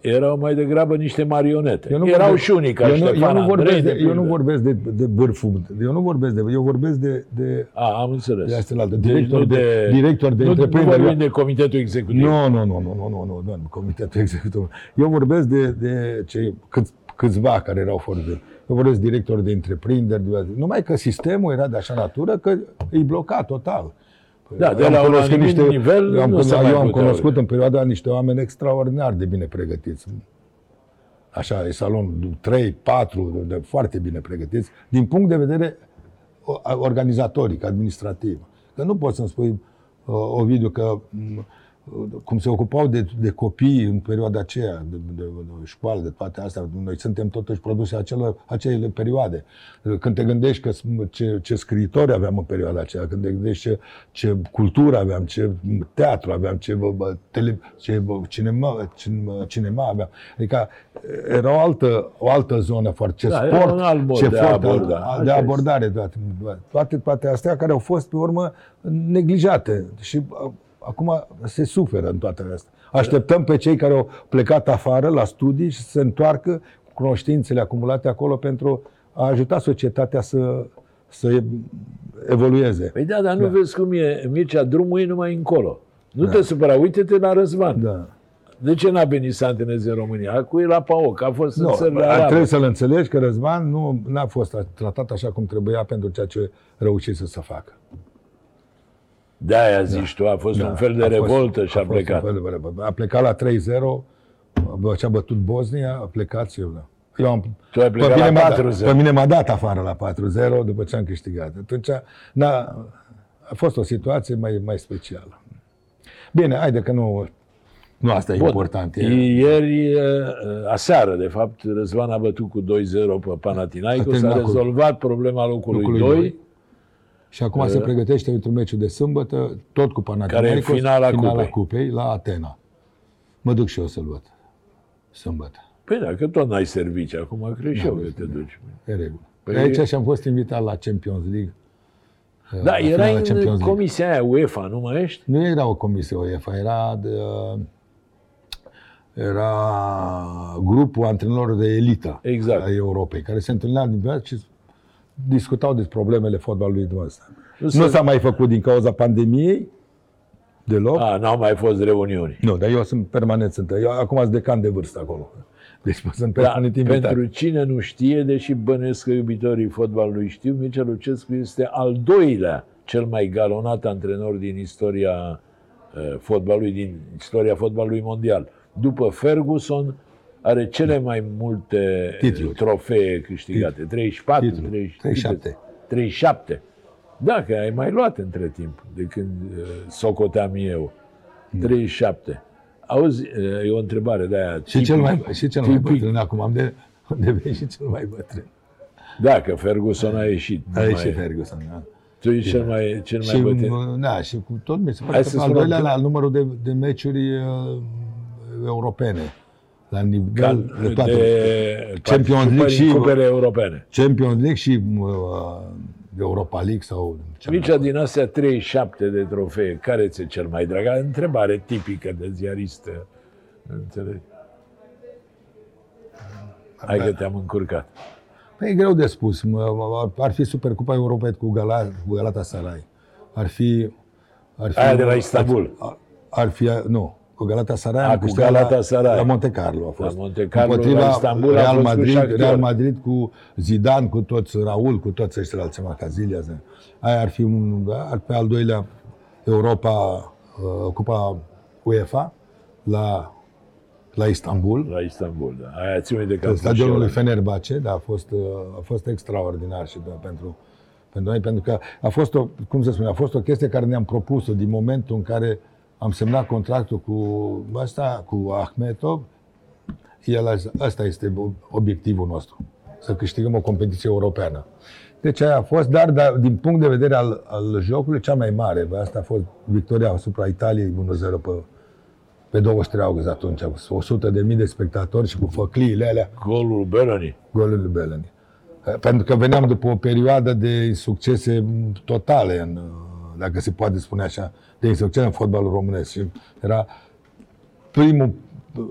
erau mai degrabă niște marionete. Eu nu erau vorbesc- și unii ca eu nu, Ștefan eu nu vorbesc, Andrei, de, de eu nu pildă. vorbesc de, de vârful, eu nu vorbesc de, eu vorbesc de, de A, am înțeles. De astea la altă. Deci Director nu de- director de nu, nu întreprindere. vorbim de comitetul executiv. Nu, nu, nu, nu, nu, nu, nu, nu, comitetul <laughs> executiv. Eu vorbesc de, de cei câți, câțiva care erau foarte... Eu vorbesc directori de întreprinderi, de, numai că sistemul era de așa natură că îi bloca total. Da, de Eu am la un cunoscut anumit nivel eu am, nu se mai eu am puteau. cunoscut în perioada niște oameni extraordinar de bine pregătiți. Așa, e salon 3, 4, de, foarte bine pregătiți, din punct de vedere o- organizatoric, administrativ. Că nu poți să-mi spui, uh, uh, Ovidiu, că m, cum se ocupau de, de copii în perioada aceea, de, de, de școală, de toate astea. Noi suntem totuși produse acele, acele perioade. Când te gândești că ce, ce scriitori aveam în perioada aceea, când te gândești ce, ce cultură aveam, ce teatru aveam, ce, bă, tele, ce bă, cinema, cinema, cinema aveam. Adică era o altă, o altă zonă foarte, ce Da, era sport, un alt mod ce de foarte, aborda. de Așa este. abordare. Toate, toate, toate astea care au fost, pe urmă, neglijate. Și a- acum se suferă în toate astea. Așteptăm pe cei care au plecat afară la studii și să se întoarcă cu cunoștințele acumulate acolo pentru a ajuta societatea să, să evolueze. Păi da, dar nu vezi cum e, Mircea, drumul e numai încolo. Nu te supăra, uite-te la Răzvan. Da. De ce n-a venit să antreneze în România? Acum e la PAOC, a fost în Nu, țările ar arabe. trebui să-l înțelegi că Răzvan nu a fost tratat așa cum trebuia pentru ceea ce reușise să facă. De-aia zici tu, a fost un fel de Da. A fost- revoltă și a, fost un plecat. fel de revoltă. A plecat la 3-0, bă, ce-a bătut Bosnia, a plecat și eu. Da. Eu am, Tu ai plecat pe, mine la m-a, dat- 4-0. pe mine m-a dat afară la 4-0 după ce am câștigat. Atunci n-a, a fost o situație mai, mai specială. Bine, haide că nu, nu asta e Bun. important. E, Ieri, eh, aseară, de fapt, Răzvan a bătut cu 2-0 pe A Panathinaikos, a terminat cu- rezolvat problema locului, locului 2, doi. Și acum se pregătește pentru meciul de sâmbătă, tot cu Panathinaikos, Care e finala finala cupei. cupei la Atena. Mă duc și eu să-l văd. Sâmbătă. Păi da, că tot n-ai servici, acum cred și eu că te duci. E regulă. Păi- Păi aici și-am fost invitat la Champions League. Da, la erai finala în Champions League. comisia aia UEFA, nu mai ești? Nu era o comisie UEFA, era de, era grupul antrenorilor de elită Exact. a Europei, care se întâlnea din viață și discutau despre problemele fotbalului din ăsta. Nu Nu, se- s-a mai făcut din cauza pandemiei, deloc. A, n-au mai fost reuniuni. Nu, dar eu sunt permanent, sunt, eu acum sunt decan de vârstă acolo. Deci sunt Da, permanent invitat. pentru cine nu știe, deși bănesc că iubitorii fotbalului știu, Mircea Lucescu este al doilea cel mai galonat antrenor din istoria uh, fotbalului, din istoria fotbalului mondial. După Ferguson, are cele mai multe uh, Titluri. trofee câștigate. 34, Titluri. 30, 37. 37. Da, că ai mai luat între timp, de când uh, socoteam eu. 37. Auzi, uh, e o întrebare de aia. Și cel mai, și cel mai tipic. bătrân acum, am de, am devenit și cel mai bătrân. Da, că Ferguson a ieșit. nu A mai ieșit e. Ferguson, da. Tu ești cel mai, cel mai Și, bătrân. da, și cu tot mi se Hai pare să că al spunem doilea că- la numărul de, de meciuri uh, europene. La Ca nivel de toate. de Champions League participări în și- cupele europene. Champions League și uh, Europa League sau... ce Mircea, din astea 37 de trofee, care ți-e cel mai drag? Întrebare tipică de ziaristă. Înțelegi? Hai că te-am încurcat. Păi e greu de spus. Mă- mă- Ar fi Supercupa Europei cu, Gala, cu Galatasaray. Ar fi... Ar fi Aia de la Istanbul. Ar, ar fi... Nu. Cu Galatasaray A, am cu câștigat Galatasaray. La, la Monte Carlo a fost. La Monte Carlo, Împotriva la Istanbul a Real fost cu Madrid, Shakhtar. Real Madrid cu Zidane, cu toți Raul, cu toți ăștia alții, Cazilia. Aia ar fi un, da, ar pe al doilea Europa, uh, Cupa UEFA la, la Istanbul. La Istanbul, da. Aia ți de În cap. stadionul lui Fenerbahce, da, a fost, uh, a fost extraordinar și da, pentru, pentru noi, pentru că a fost o, cum să spun, a fost o chestie care ne-am propus-o din momentul în care am semnat contractul cu asta, cu Ahmetov, el, a- ăsta este obiectivul nostru, să câștigăm o competiție europeană. Deci aia a fost, dar, dar din punct de vedere al, al jocului, cea mai mare, bă, asta a fost victoria asupra Italiei 1-0 pe, pe 23 august atunci, cu 100 de mii de spectatori și cu făcliile alea, Golul Beroni. golul lui Bellany. Eh, Pentru că veneam după o perioadă de succese totale, în, uh, dacă se poate spune așa, de succes în fotbalul românesc. Și era primul, uh,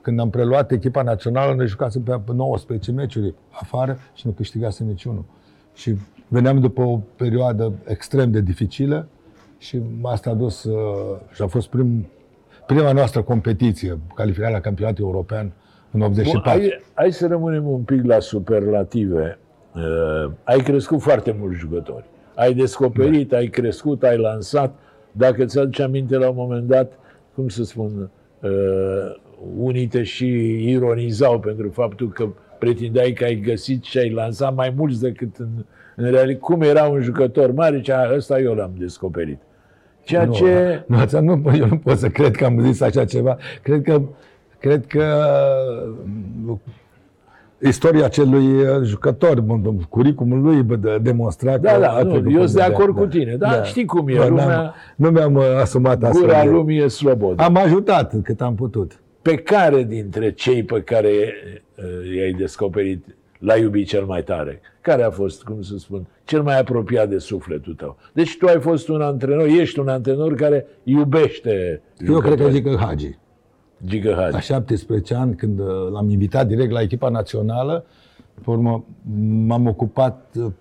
când am preluat echipa națională, noi jucasem pe 19 meciuri afară și nu câștigasem niciunul. Și veneam după o perioadă extrem de dificilă și asta a dus uh, și a fost prim, prima noastră competiție, calificarea la campionatul european în Bun, 84. hai, hai să rămânem un pic la superlative. Uh, ai crescut foarte mulți jucători. Ai descoperit, ai crescut, ai lansat. Dacă ți-aduce aminte la un moment dat, cum să spun, uh, unii te și ironizau pentru faptul că pretindeai că ai găsit și ai lansat mai mulți decât în, în realitate. Cum era un jucător mare, zicea, ăsta eu l-am descoperit. Ceea nu, ce... Nu, asta nu, eu nu pot să cred că am zis așa ceva. Cred că, cred că uh, istoria acelui uh, jucător, curicumul lui bă, de- demonstra Da, că da, a nu, trecut eu pe sunt de de- acord cu tine, dar știi cum e, Bă, lumea- n-am- Nu mi-am uh, asumat asta. Gura eu. lumii e slobodă. Am ajutat cât am putut. Pe care dintre cei pe care uh, i-ai descoperit l-ai iubit cel mai tare? Care a fost, cum să spun, cel mai apropiat de sufletul tău? Deci tu ai fost un antrenor, ești un antrenor care iubește Eu cred că zic că Hagi. Gică La Hagi. 17 ani, când uh, l-am invitat direct la echipa națională, pe urmă m-am ocupat uh,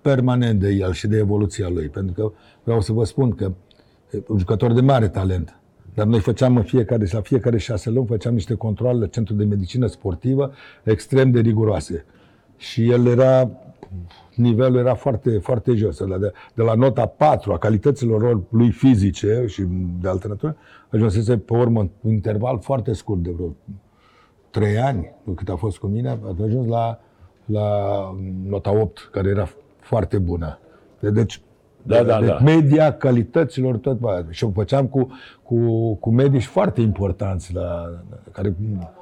permanent de el și de evoluția lui. Pentru că vreau să vă spun că e un jucător de mare talent. Dar noi făceam în fiecare, la fiecare șase luni, făceam niște controle la Centrul de Medicină Sportivă extrem de riguroase. Și el era, nivelul era foarte, foarte jos. De, de, de la nota 4 a calităților lui fizice și de altă natură, ajunsese pe urmă un interval foarte scurt de vreo trei ani, cât a fost cu mine, a ajuns la, la nota 8, care era foarte bună. De- Deci, Da, da, de, da. media calităților tot bă, și o făceam cu, cu, cu medici foarte importanți la, care Da,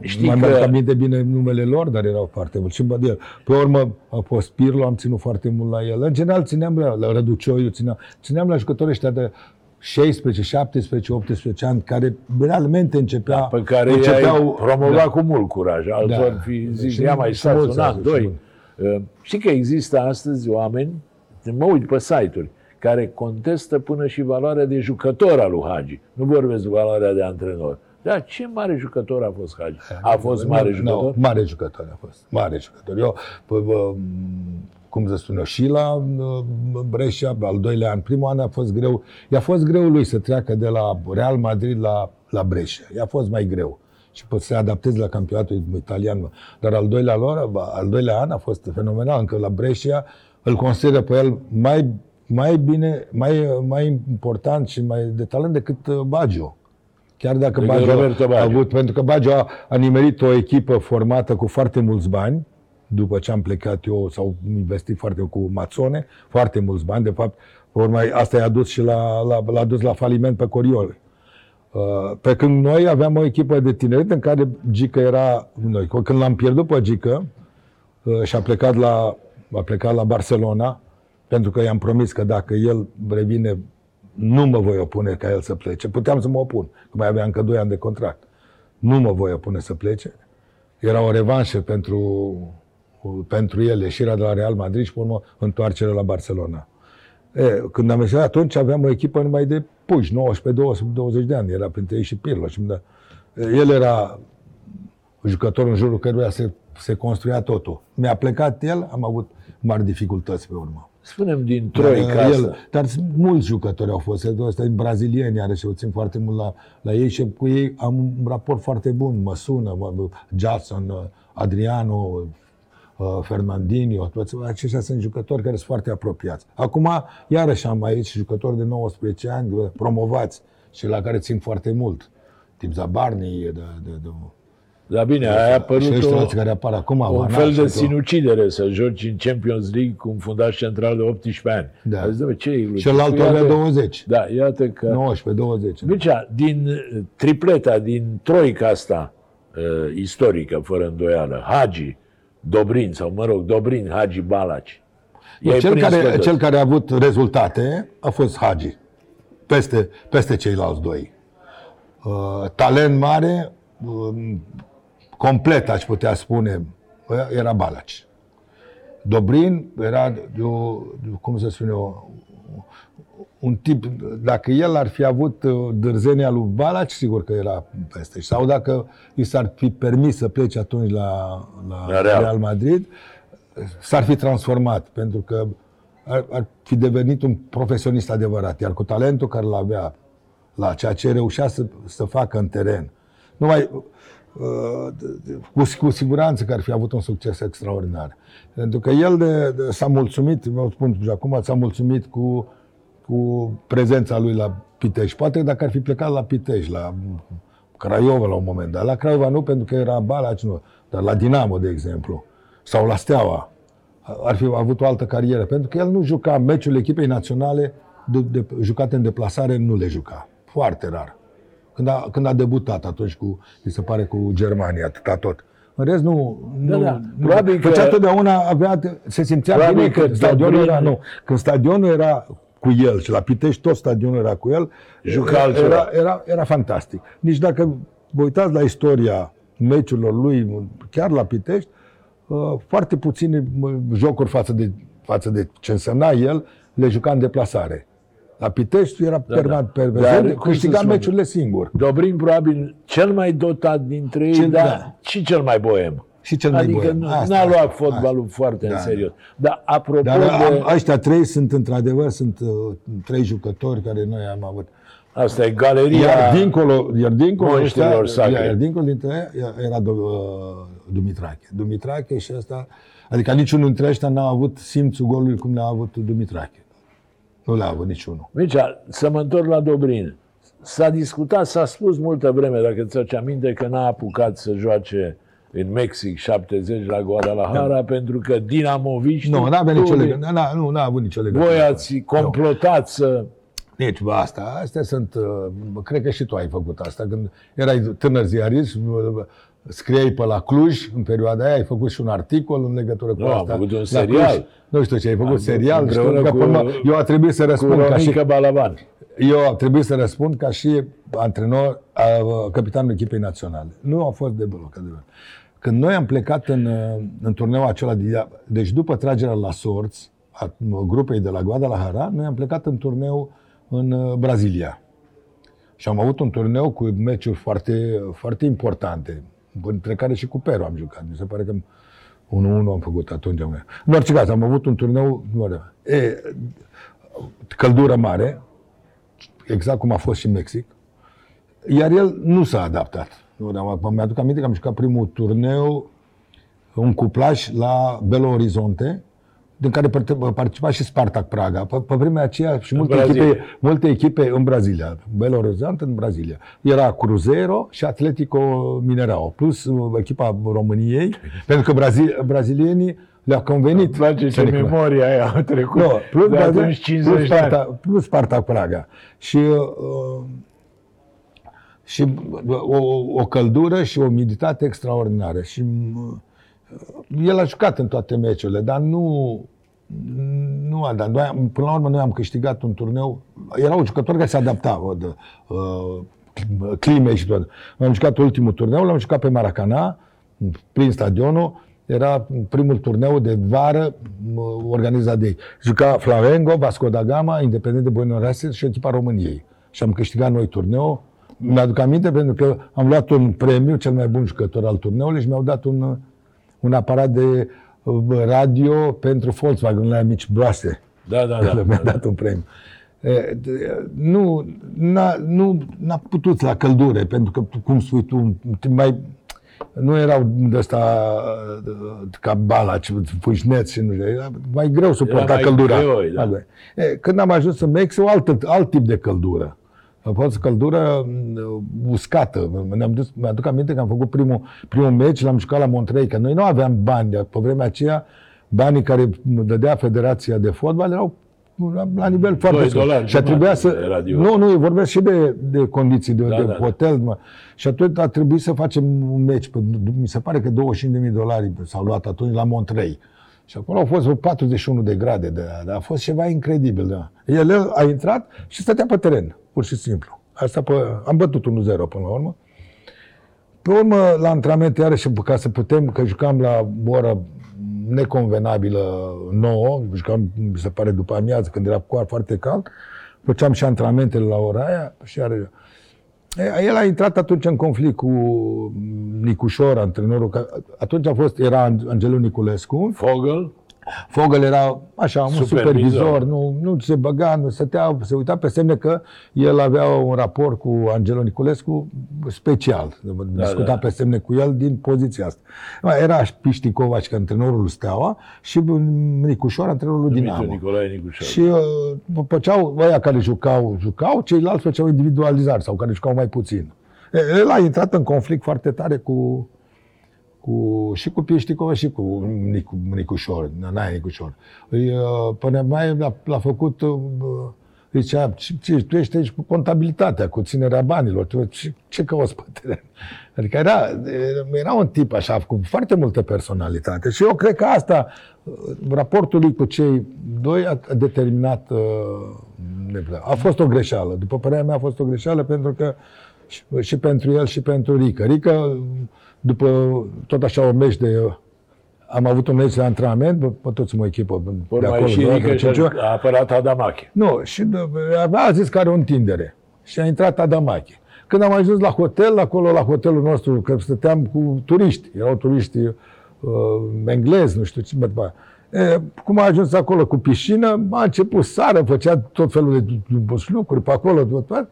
Știi știi mai că... că aminte bine numele lor, dar erau foarte mulți. Și bă, de el. Pe urmă a fost Pirlo, am ținut foarte mult la el. În general țineam la, la Răducioiu, țineam, țineam la jucătorii ăștia de 16, 17, 18 ani, care realmente începea, pe care începeau, i-ai promovat cu mult curaj. Altor Da. fi zis, Și ia mai și stați mulți un au an, zis, doi. și Uh, Știi că există astăzi oameni, mă uit pe site-uri, care contestă până și valoarea de jucător al lui Hagi. Nu vorbesc de valoarea de antrenor. Dar ce mare jucător a fost Hagi? A fost mare Nu, jucător? Nu, mare jucător a fost. Mare jucător. Eu, p- bă, cum să spun eu, și la uh, Brescia, al doilea an, primul an a fost greu. I-a fost greu lui să treacă de la Real Madrid la, la Brescia. I-a fost mai greu. Și pot să se adapteze la campionatul italian. Dar al doilea, lor, al doilea an a fost fenomenal. Încă la Brescia îl consideră pe el mai, mai bine, mai, mai important și mai de talent decât uh, Baggio. Chiar dacă Decât Baggio Roberto a Baggio. avut, pentru că Baggio a, a nimerit o echipă formată cu foarte mulți bani, după ce am plecat eu, s-au investit foarte mult cu Mazzone, foarte mulți bani, de fapt, pe urmă, asta i-a dus și la, la, l-a dus la faliment pe Coriol. Uh, Pe când noi aveam o echipă de tineret în care Gică era noi. Când l-am pierdut pe Gică uh, și a plecat la, a plecat la Barcelona, pentru că i-am promis că dacă el revine, nu mă voi opune ca el să plece. Puteam să mă opun, că mai aveam încă 2 ani de contract. Nu mă voi opune să plece. Era o revanșă pentru, pentru el, ieșirea de la Real Madrid și, pe urmă, întoarcerea la Barcelona. E, când am ieșit atunci aveam o echipă numai de puși, 19, 20, 20 de ani, era printre ei și Pirlo. Și, da, el era jucător în jurul căruia se, se construia totul. Mi-a plecat el, am avut mari dificultăți pe urmă. Spunem din troica Dar, asta. el, dar sunt mulți jucători au fost, ăsta în brazilieni, are și eu țin foarte mult la, la ei și cu ei am un raport foarte bun, mă sună, mă, Jackson, Adriano, uh, Fernandinho, toți aceștia sunt jucători care sunt foarte apropiați. Acum, iarăși am aici jucători de 19 ani, bă, promovați și la care țin foarte mult. Tip Zabarni, de, de, de, Dar bine, a și apărut ăștia o, alții care apar acum, un Van fel de Aert și tot. sinucidere să joci în Champions League cu un fundaș central de 18 ani. Da. A zis, "Dom'le, ce e Luciu?" Celălalt Iată- avea 20. Da, iată că... 19, 20. Mircea, din uh, tripleta, din troica asta uh, istorică, fără îndoială, Hagi, Dobrin, sau mă rog, Dobrin, Hagi, Balaci. I-ai Cel prins pe care, toți. cel care a avut rezultate a fost Hagi, peste, peste ceilalți doi. Uh, talent mare, uh, complet aș putea spune, era Balaci. Dobrin era, eu, cum să spun eu, un tip, dacă el ar fi avut uh, dârzenia lui Balaci, sigur că era peste. Sau dacă i s-ar fi permis să plece atunci la, la, La Real. Real Madrid, s-ar fi transformat, pentru că ar, ar fi devenit un profesionist adevărat, iar cu talentul care l-avea, la ceea ce reușea să, să facă în teren, numai uh, cu, cu siguranță că ar fi avut un succes extraordinar. Pentru că el de, de, s-a mulțumit, vă spun și acum, s-a mulțumit cu, cu prezența lui la Pitești. Poate dacă ar fi plecat la Pitești, la Craiova la un moment dat. La Craiova nu, pentru că era Balaci, nu. Dar la Dinamo, de exemplu, sau la Steaua, ar fi avut o altă carieră. Pentru că el nu juca meciul echipei naționale de, de, jucate în deplasare nu le juca. Foarte rar. Când a, când a debutat atunci cu, mi se pare, cu Germania, atâta tot. În rest, nu, Da, nu, da. nu Probabil făcea că- totdeauna, avea, se simțea Probabil bine că că stadionul Dobrin- era, nu, când stadionul era cu el și la Pitești tot stadionul era cu el, Juca era, altceva. era, era, era fantastic. Nici dacă vă uitați la istoria meciurilor lui, chiar la Pitești, uh, foarte puține mă, jocuri față de, față de ce însemna el, le juca în deplasare. La Pitești era da, permanent, Dar, permanent, cum să câștiga spun? meciurile singur. Dobrin probabil cel mai dotat dintre ei, Cel- dar da. și cel mai boem. Și cel mai adică boem. nu- Asta, n-a luat asta, fotbalul asta. foarte în Da, serios. Dar apropo Dar de... am, ăștia trei sunt într-adevăr, sunt uh, trei jucători care noi am avut. Asta e galeria... Iar dincolo, iar dincolo, Monștrilor ăștia, sacre. iar dincolo dintre ei era Do- uh, Dumitrache. Dumitrache și ăsta, adică niciunul dintre ăștia n-a avut simțul golului cum l-a avut Dumitrache. Nu l-a avut niciunul. Mircea, să mă întorc la Dobrin. S-a discutat, s-a spus multă vreme, dacă ți-aduce aminte, că n-a apucat să joace în Mexic 70 la Guadalajara, da. pentru că Dinamovici... Nu, n-a avut nicio legătură. N-a, nu, n-a avut nicio legătură. Voi ați complotat să... Deci, bă, asta, astea sunt, uh, cred că și tu ai făcut asta, când erai tânăr ziarist, uh, scriei pe la Cluj, în perioada aia, ai făcut și un articol în legătură cu Nu, am asta. făcut un La serial. Cluj. Nu știu ce, ai făcut serial, împreună știu că cu- până, eu a trebuit să Cu răspund ca și, Romica Balaban. eu a trebuit să răspund ca și antrenor, a, capitanul echipei naționale. Nu a fost de bloc, adevăr. Când noi am plecat în, uh, în turneul acela, de, deci după tragerea la sorți a grupei de la Guadalajara, noi am plecat în turneu în uh, Brazilia. Și am avut un turneu cu meciuri foarte, foarte importante, între care și cu Peru am jucat. Mi se pare că 1-1 am făcut atunci. În orice caz, am avut un turneu... E, căldură mare, exact cum a fost și în Mexic, iar el nu s-a adaptat. Nu, dar mă- Mi-aduc aminte că am jucat primul turneu, un cuplaj la Belo Horizonte, din care parte- participa și Spartak Praga. Pe, pe vremea aceea și multe Brazilia. echipe, multe echipe în Brazilia. Belo Horizonte în Brazilia. Era Cruzeiro și Atletico Mineirão, plus uh, echipa României, pentru că brazil, brazilienii le-a convenit. Îmi place să ce reclame. memoria aia a trecut. Nu, plus, de Brazil, atunci 50 plus, de ani. Sparta, plus Sparta Praga. Și, uh, și uh, o, o căldură și o umiditate extraordinară. Și uh, el a jucat în toate meciurile, dar nu, nu a dat. Noi, am- până la urmă, noi am câștigat un turneu. Erau jucători care se adaptau de, uh, climei și tot. Am jucat ultimul turneu, l-am jucat pe Maracana, prin stadionul. Era primul turneu de vară mă, organizat de ei. Juca Flamengo, Vasco da Gama, Independent de Buenos Aires și echipa României. Și am câștigat noi turneul. Mi-aduc aminte pentru că am luat un premiu, cel mai bun jucător al turneului și mi-au dat un, un aparat de uh, radio pentru Volkswagen, la mici broase. Da, da, da. <laughs> Mi-a dat un premiu. E, de- Nu, n-a, nu n-a putut la căldure, pentru că, cum spui tu, mai, nu erau de ăsta ca bala, fușneți și nu știu, era mai greu suporta mai căldura. greoi, da. E, când am ajuns în Mexic, o altă, alt tip de căldură. A fost căldură m, uscată. Ne-am dus, mi-aduc aminte că am făcut primul, primul meci, l-am jucat la Montrei, că noi nu aveam bani. Pe vremea aceea, banii care dădea Federația de Fotbal erau la nivel foarte Doi sus. dolari Și a trebuit jumate să... era de Nu, nu, vorbesc și de, de condiții, de, Da, de da, da. hotel. Mă. Și atunci a trebuit să facem un meci. Pe, mi se pare că 25.000 de dolari s-au luat atunci la Montrei. Și acolo au fost vreo 41 de grade. De, de, a fost ceva incredibil. Da. El a intrat și stătea pe teren, pur și simplu. Asta pe, am bătut 1-0 până la urmă. Pe urmă, la antrenament, iarăși, ca să putem, că jucam la o oră neconvenabilă nouă, jucam, mi se pare, după amiază, când era cu foarte cald, făceam și antrenamentele la ora aia și iar, E, el a intrat atunci în conflict cu Nicușor, antrenorul, că atunci a fost, era Angelu Niculescu, Fogel, Fogel era așa, un Supervizor. supervizor, nu, nu se băga, nu stătea, se uita pe semne că el avea un raport cu Angelo Niculescu special. Discuta da. pe semne cu el din poziția asta. Era Piști Covaci, antrenorul Steaua, și Nicușor, antrenorul Dumitru Dinamo. Nicolae Nicușor. Și uh, făceau, ăia care jucau, jucau, ceilalți făceau individualizare sau care jucau mai puțin. E, El a intrat în conflict foarte tare cu, cu și cu Pieșticova și cu Nicu, Nicușor, Naia Nicușor. Îi, uh, Până mai l-a, l-a făcut uh, Zicea, ce, ce, tu ești aici cu contabilitatea, cu ținerea banilor, tu, ce, ce cauți pe teren? Adică era, era un tip așa, cu foarte multă personalitate și eu cred că asta, raportul lui cu cei doi a determinat, uh, a fost o greșeală. După părerea mea a fost o greșeală pentru că și, și pentru el și pentru Rică. Rică, după tot așa o meci de am avut un meci de antrenament, bă, toți o echipă de acolo. și Rică și a apărat Adamache. Nu, și a zis că are o întindere. Și a intrat Adamache. Când am ajuns la hotel, acolo la hotelul nostru, că stăteam cu turiști, erau turiști uh, englezi, nu știu ce, bă, E, cum a ajuns acolo cu piscină, a început sară, făcea tot felul de lucruri pe acolo, tot, tot,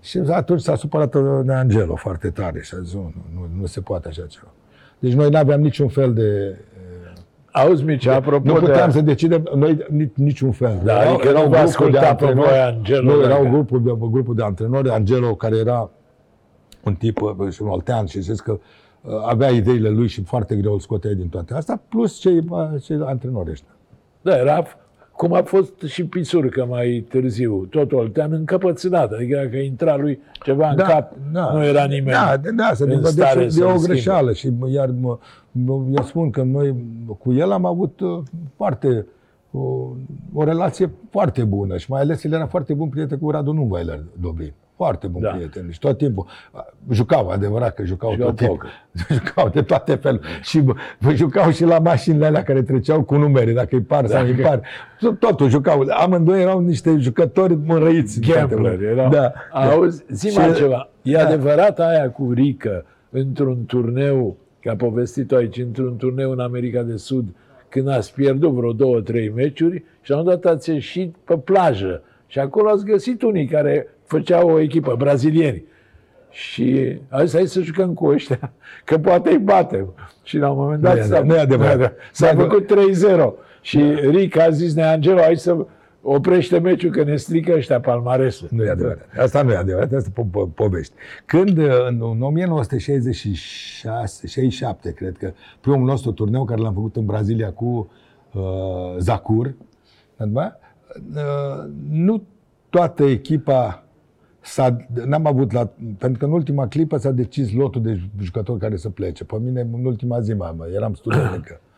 și atunci s-a supărat de Angelo foarte tare și a zis, nu, nu, nu se poate așa ceva. Deci noi nu aveam niciun fel de Auzi, Mici, apropo Nu puteam de... să decidem noi niciun fel. Da, erau, adică erau grupul de antrenori. Angelo, nu, erau grupul de, grupul de antrenori. Angelo, care era un tip uh, și un oltean și zis că uh, avea ideile lui și foarte greu îl scotea din toate astea, plus cei, uh, cei antrenori ăștia. Da, era cum a fost și Pisurcă mai târziu, tot oltean încăpățânat, adică dacă intra lui ceva în da, cap, da, nu era nimeni Da, da, să în stare de, de o greșeală și iar mă, eu spun că noi cu el am avut foarte o, o relație foarte bună și mai ales el era foarte bun prieten cu Radu Nuvailer Dobrin. Foarte bun da. prieten. Și tot timpul jucau, adevărat că jucau Jucau tot timpul. <laughs> Jucau de toate felurile. Și bă, jucau și la mașinile alea care treceau cu numere, dacă îi par da. sau îi par. Totul jucau. Amândoi erau niște jucători mărăiți. Gambler erau. Da. Auzi, zi și, ceva. E da. adevărat aia cu Rică într-un turneu, că a povestit aici, într-un turneu în America de Sud, când ați pierdut vreo două, trei meciuri și la un dat ați ieșit pe plajă. Și acolo ați găsit unii care făcea o echipă, brazilieni. Și a zis, hai să jucăm cu ăștia, <laughs> că poate îi batem. Și la un moment dat s-a, nu adevărat. s-a făcut 3-0. Și da. Ric a zis, Neangelo, hai să oprește meciul că ne strică ăștia palmaresul. Nu e adevărat. Asta nu e adevărat, asta e po- po- povești. Când în 1966, 67, cred că, primul nostru turneu care l-am făcut în Brazilia cu uh, Zacur, uh, nu toată echipa s-a, n-am avut la, pentru că în ultima clipă s-a decis lotul de jucători care să plece. Pe mine, în ultima zi, mă, eram student încă. <clears throat>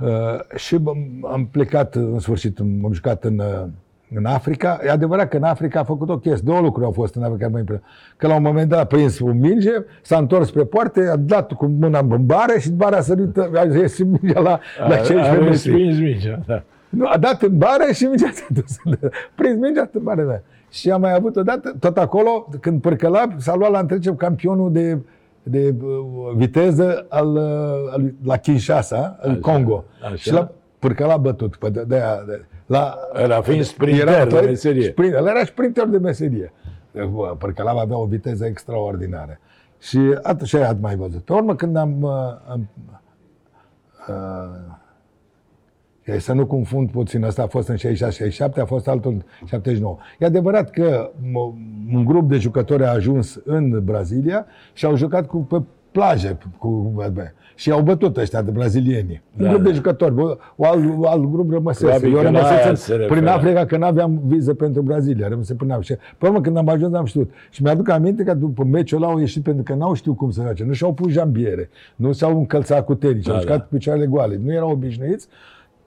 Uh, și am plecat, în sfârșit, am jucat în, uh, în Africa. E adevărat că în Africa a făcut o chestie. Două lucruri au fost în Africa mai Că la un moment dat a prins un minge, s-a întors spre poartă, a dat cu mâna în bare și bara a sărit, a ieșit mingea la, la 15 metri. mingea, da. Nu, a dat în bare și mingea s-a dus. <laughs> Prins mingea în bare, da. Și am mai avut odată, tot acolo, când părcăla, s-a luat la întrecem campionul de, de uh, viteză al, uh, al, la Kinshasa, în Congo. Așa. Și la părcăla bătut. Pe de, de, de, la, era fiind sprinter era, de meserie. Sprint, el era sprinter de meserie. Părcăla avea o viteză extraordinară. Și atunci aia mai văzut. Pe urmă, când am, uh, am uh, să nu confund puțin, ăsta a fost în 66-67, a fost altul în 79. E adevărat că un grup de jucători a ajuns în Brazilia și au jucat cu, pe plaje cu, și au bătut ăștia de brazilieni. Da, un grup da. de jucători, o alt, alt grup rămăsese. Eu rămăsese prin Africa că nu aveam viză pentru Brazilia, rămăsese prin Africa. Și pe urmă când am ajuns am știut. Și mi-aduc aminte că după meciul ăla au ieșit pentru că n-au știut cum să face. Nu și-au pus jambiere, nu s-au încălțat cu tenici, da, au jucat da. cu picioarele goale. Nu erau obișnuiți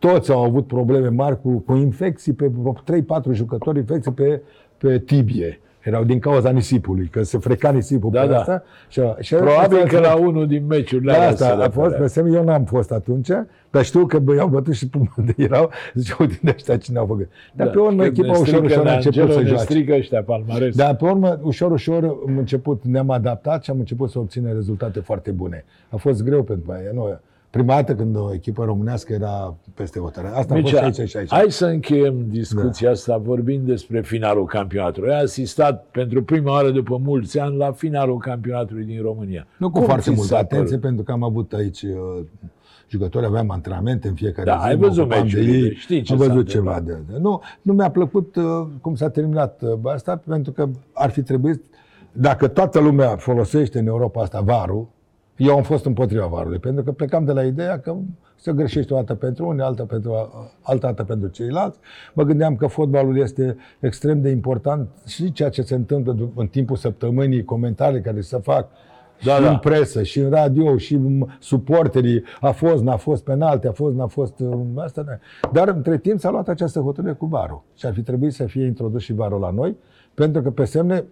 toți au avut probleme mari cu, cu infecții pe 3-4 jucători, infecții pe, pe tibie. Erau din cauza nisipului, că se freca nisipul da, pe da. asta. Și, și Probabil că la unul din meciurile da, asta a fost, pe semn, eu n-am fost atunci, dar știu că i-au bătut și până <laughs> de erau, ziceau din ăștia cine au făcut. Dar da, pe urmă echipa ușor, ușor a început să joace. strică ăștia palmares. Dar pe urmă, ușor, ușor am început, ne-am adaptat și am început să obținem rezultate foarte bune. A fost greu pentru aia. Nu, Prima dată când o echipă românească era peste hotără. Asta Mircea, a fost aici și aici. Hai să încheiem discuția da. asta vorbind despre finalul campionatului. Ai asistat pentru prima oară după mulți ani la finalul campionatului din România. Nu cu Cum foarte multă atenție, pentru că am avut aici uh, jucători, aveam antrenamente în fiecare da, zi. ai văzut meciurile, știi ce Am văzut ceva de, de Nu, nu mi-a plăcut uh, cum s-a terminat uh, asta, pentru că ar fi trebuit, dacă toată lumea folosește în Europa asta varul, Eu am fost împotriva varului, pentru că plecam de la ideea că se greșește o dată pentru unii, alta pentru, altă dată pentru ceilalți. Mă gândeam că fotbalul este extrem de important și ceea ce se întâmplă dup- în timpul săptămânii, comentarii care se fac Da, și da. în presă, și în radio, și m- suporterii, a fost, n-a fost penalti, a fost, n-a fost, uh, asta nu. Dar între timp s-a luat această hotărâre cu varul și ar fi trebuit să fie introdus și varul la noi, pentru că pe semne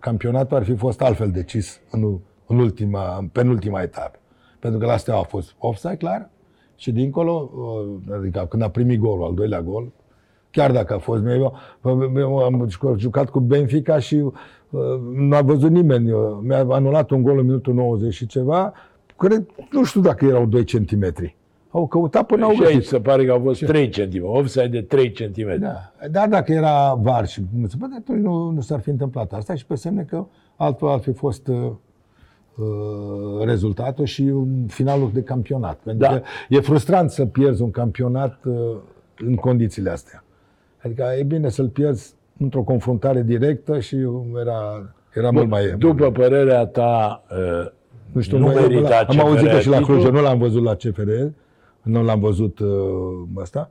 campionatul ar fi fost altfel decis în, în ultima, în penultima etapă. Pentru că la Steaua a fost offside, clar, și dincolo, uh, adică când a primit golul, al doilea gol, chiar dacă a fost meu, eu am jucat cu Benfica și uh, nu a văzut nimeni. Uh, Mi-a anulat un gol în minutul 90 și ceva, cred, nu știu dacă erau 2 centimetri. Au căutat până au Și aici găsit. se pare că au fost 3 cm, offside de 3 cm. Da. Dar dacă era var și nu se poate, atunci nu, nu s-ar fi întâmplat asta și pe semne că altfel ar fi fost uh, uh, rezultatul și un finalul de campionat. Pentru Da. că e frustrant să pierzi un campionat uh, în condițiile astea. Adică e bine să-l pierzi într-o confruntare directă și era, era mult mai... După părerea ta, uh, nu știu, nu noi- merita am auzit că CFR și la Cluj, titlul? eu nu l-am văzut la CFR, nu l-am văzut uh, ăsta.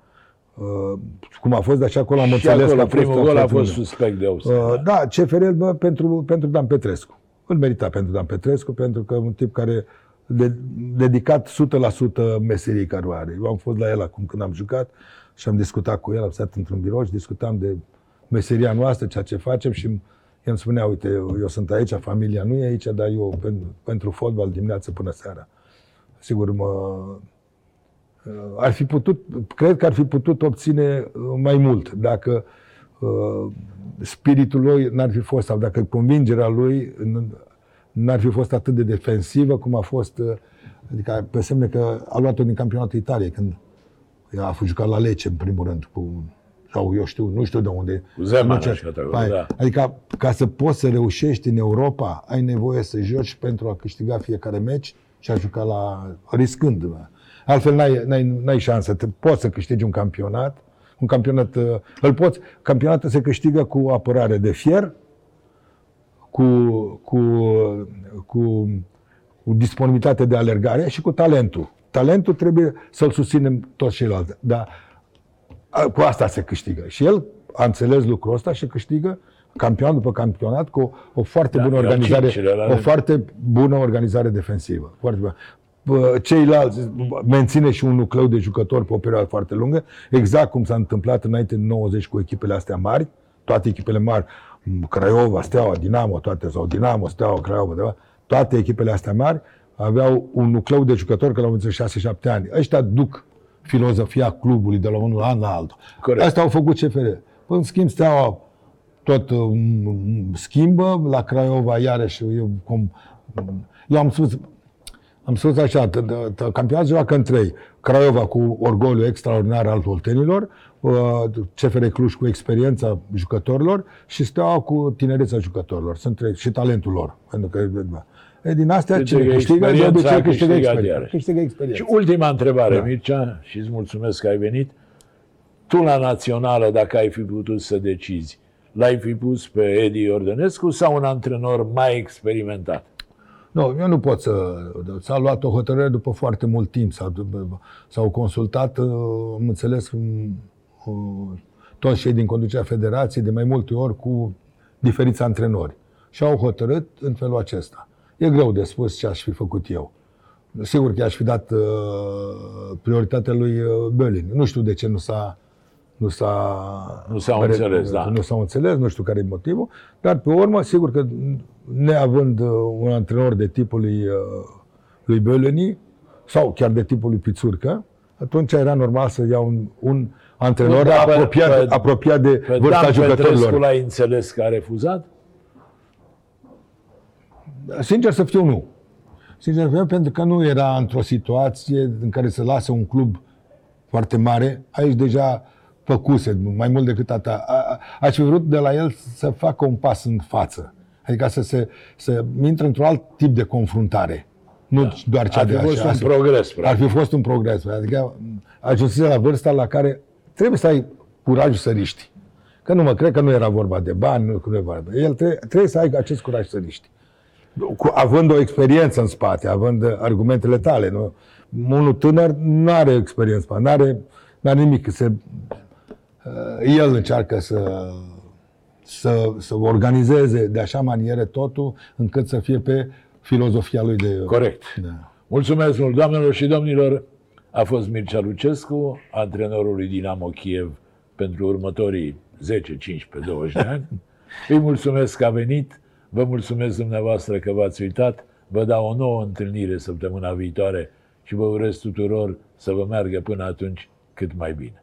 Uh, cum a fost, dar și acolo am și înțeles că acolo a fost primul gol a foarte fost bun. suspect de offside. Uh, da, CFR bă, pentru, pentru Dan Petrescu. Îl merita pentru Dan Petrescu, pentru că un tip care de, dedicat 100% meserii care o are. Eu am fost la el acum când am jucat și am discutat cu el, am stat într-un birou și discutam de meseria noastră, ceea ce facem și el îmi spunea, uite, eu, eu sunt aici, familia nu e aici, dar eu pentru, pentru fotbal dimineață până seara. Sigur, mă, ar fi putut, cred că ar fi putut obține uh, mai mult dacă uh, spiritul lui n-ar fi fost, sau dacă convingerea lui n- n-ar fi fost atât de defensivă cum a fost, uh, adică pe semne că a luat-o din campionatul Italiei, când a fost jucat la Lece, în primul rând, cu, sau eu știu, nu știu de unde. Cu Zeman Nu ce- a jucat acolo, Hai, da. Adică ca să poți să reușești în Europa, ai nevoie să joci pentru a câștiga fiecare meci și a juca la riscând. bă. Altfel n-ai, n-ai, n-ai șansă. Te, poți să câștigi un campionat. Un campionat, uh, îl poți, campionatul se câștigă cu apărare de fier, cu, cu, cu, cu disponibilitate de alergare și cu talentul. Talentul trebuie să-l susținem toți ceilalți. Dar a, cu asta se câștigă. Și el a înțeles lucrul ăsta și câștigă campionat după campionat cu o, o foarte Da, bună erau organizare, cinci la o rând. foarte bună organizare defensivă. Foarte bună. Bă, Ceilalți menține și un nucleu de jucători pe o perioadă foarte lungă, exact cum s-a întâmplat înainte de 90 cu echipele astea mari, toate echipele mari, m, Craiova, Steaua, Dinamo, toate, sau Dinamo, Steaua, Craiova, de- toate echipele astea mari aveau un nucleu de jucători care la 6-7 ani. Ăștia duc filozofia clubului de la unul an la altul. Corect. Asta au făcut CFR. În schimb, Steaua tot um, schimbă, la Craiova iarăși eu, cum, eu am spus, am spus așa, t- t- t- campionatul se joacă în trei. Craiova cu orgoliu extraordinar al oltenilor, uh, CFR Cluj cu experiența jucătorilor și Steaua cu tinerețea jucătorilor. Sunt trei, și talentul lor. Pentru că, e, din astea, Câștigă cine câștigă, de experiența, obicei câștigă câștigă experiență. iarăși. Câștigă experiență. Și ultima întrebare, Da. Mircea, și îți mulțumesc că ai venit. Tu la națională, dacă ai fi putut să decizi, l-ai fi pus pe Edi Iordănescu sau un antrenor mai experimentat? Nu, eu nu pot să... S-a luat o hotărâre după foarte mult timp. S-au, s-au consultat, uh, am înțeles, um, uh, toți cei din conducerea federației de mai multe ori cu diferiți antrenori. Și au hotărât în felul acesta. E greu de spus ce aș fi făcut eu. Sigur că aș fi dat uh, prioritatea lui uh, Bölin. Nu știu de ce nu s-a nu s-a... Nu s-au înțeles, da. Nu s-au înțeles, nu știu care e motivul, dar pe urmă, sigur că neavând uh, un antrenor de tipul lui, uh, lui Böleni, sau chiar de tipul lui Pițurcă, atunci era normal să iau un, un antrenor Bun, dar pe- apropiat, pe- apropiat de Pe vârsta Dan Petrescu jucătorilor. l-ai înțeles că a refuzat? Sincer să fiu, nu. Sincer să fiu, pentru că nu era într-o situație în care să lase un club foarte mare. Aici deja făcuse, mai mult decât atât. A- a- Aș fi vrut de la el să facă un pas în față. Adică să, se, să intre într-un alt tip de confruntare. Nu da. doar cea Ar fi de fost așa. un progres, Ar practic. fi fost un progres. Adică ajunsese la vârsta la care trebuie să ai curajul să riști. Că nu mă cred că nu era vorba de bani, nu, că nu era vorba. El trebuie, trebuie să ai acest curaj să riști. cu, având o experiență în spate, având argumentele tale. Nu? Unul tânăr nu are experiență, nu are, are nimic. Se, uh, el încearcă să, să, să organizeze de așa manieră totul încât să fie pe filozofia lui de... Corect. Da. Mulțumesc mult, doamnelor și domnilor. A fost Mircea Lucescu, antrenorul lui Dinamo Kiev pentru următorii 10, 15, 20 de ani. <laughs> Îi mulțumesc că a venit, vă mulțumesc dumneavoastră că v-ați uitat, vă dau o nouă întâlnire săptămâna viitoare și vă urez tuturor să vă meargă până atunci cât mai bine.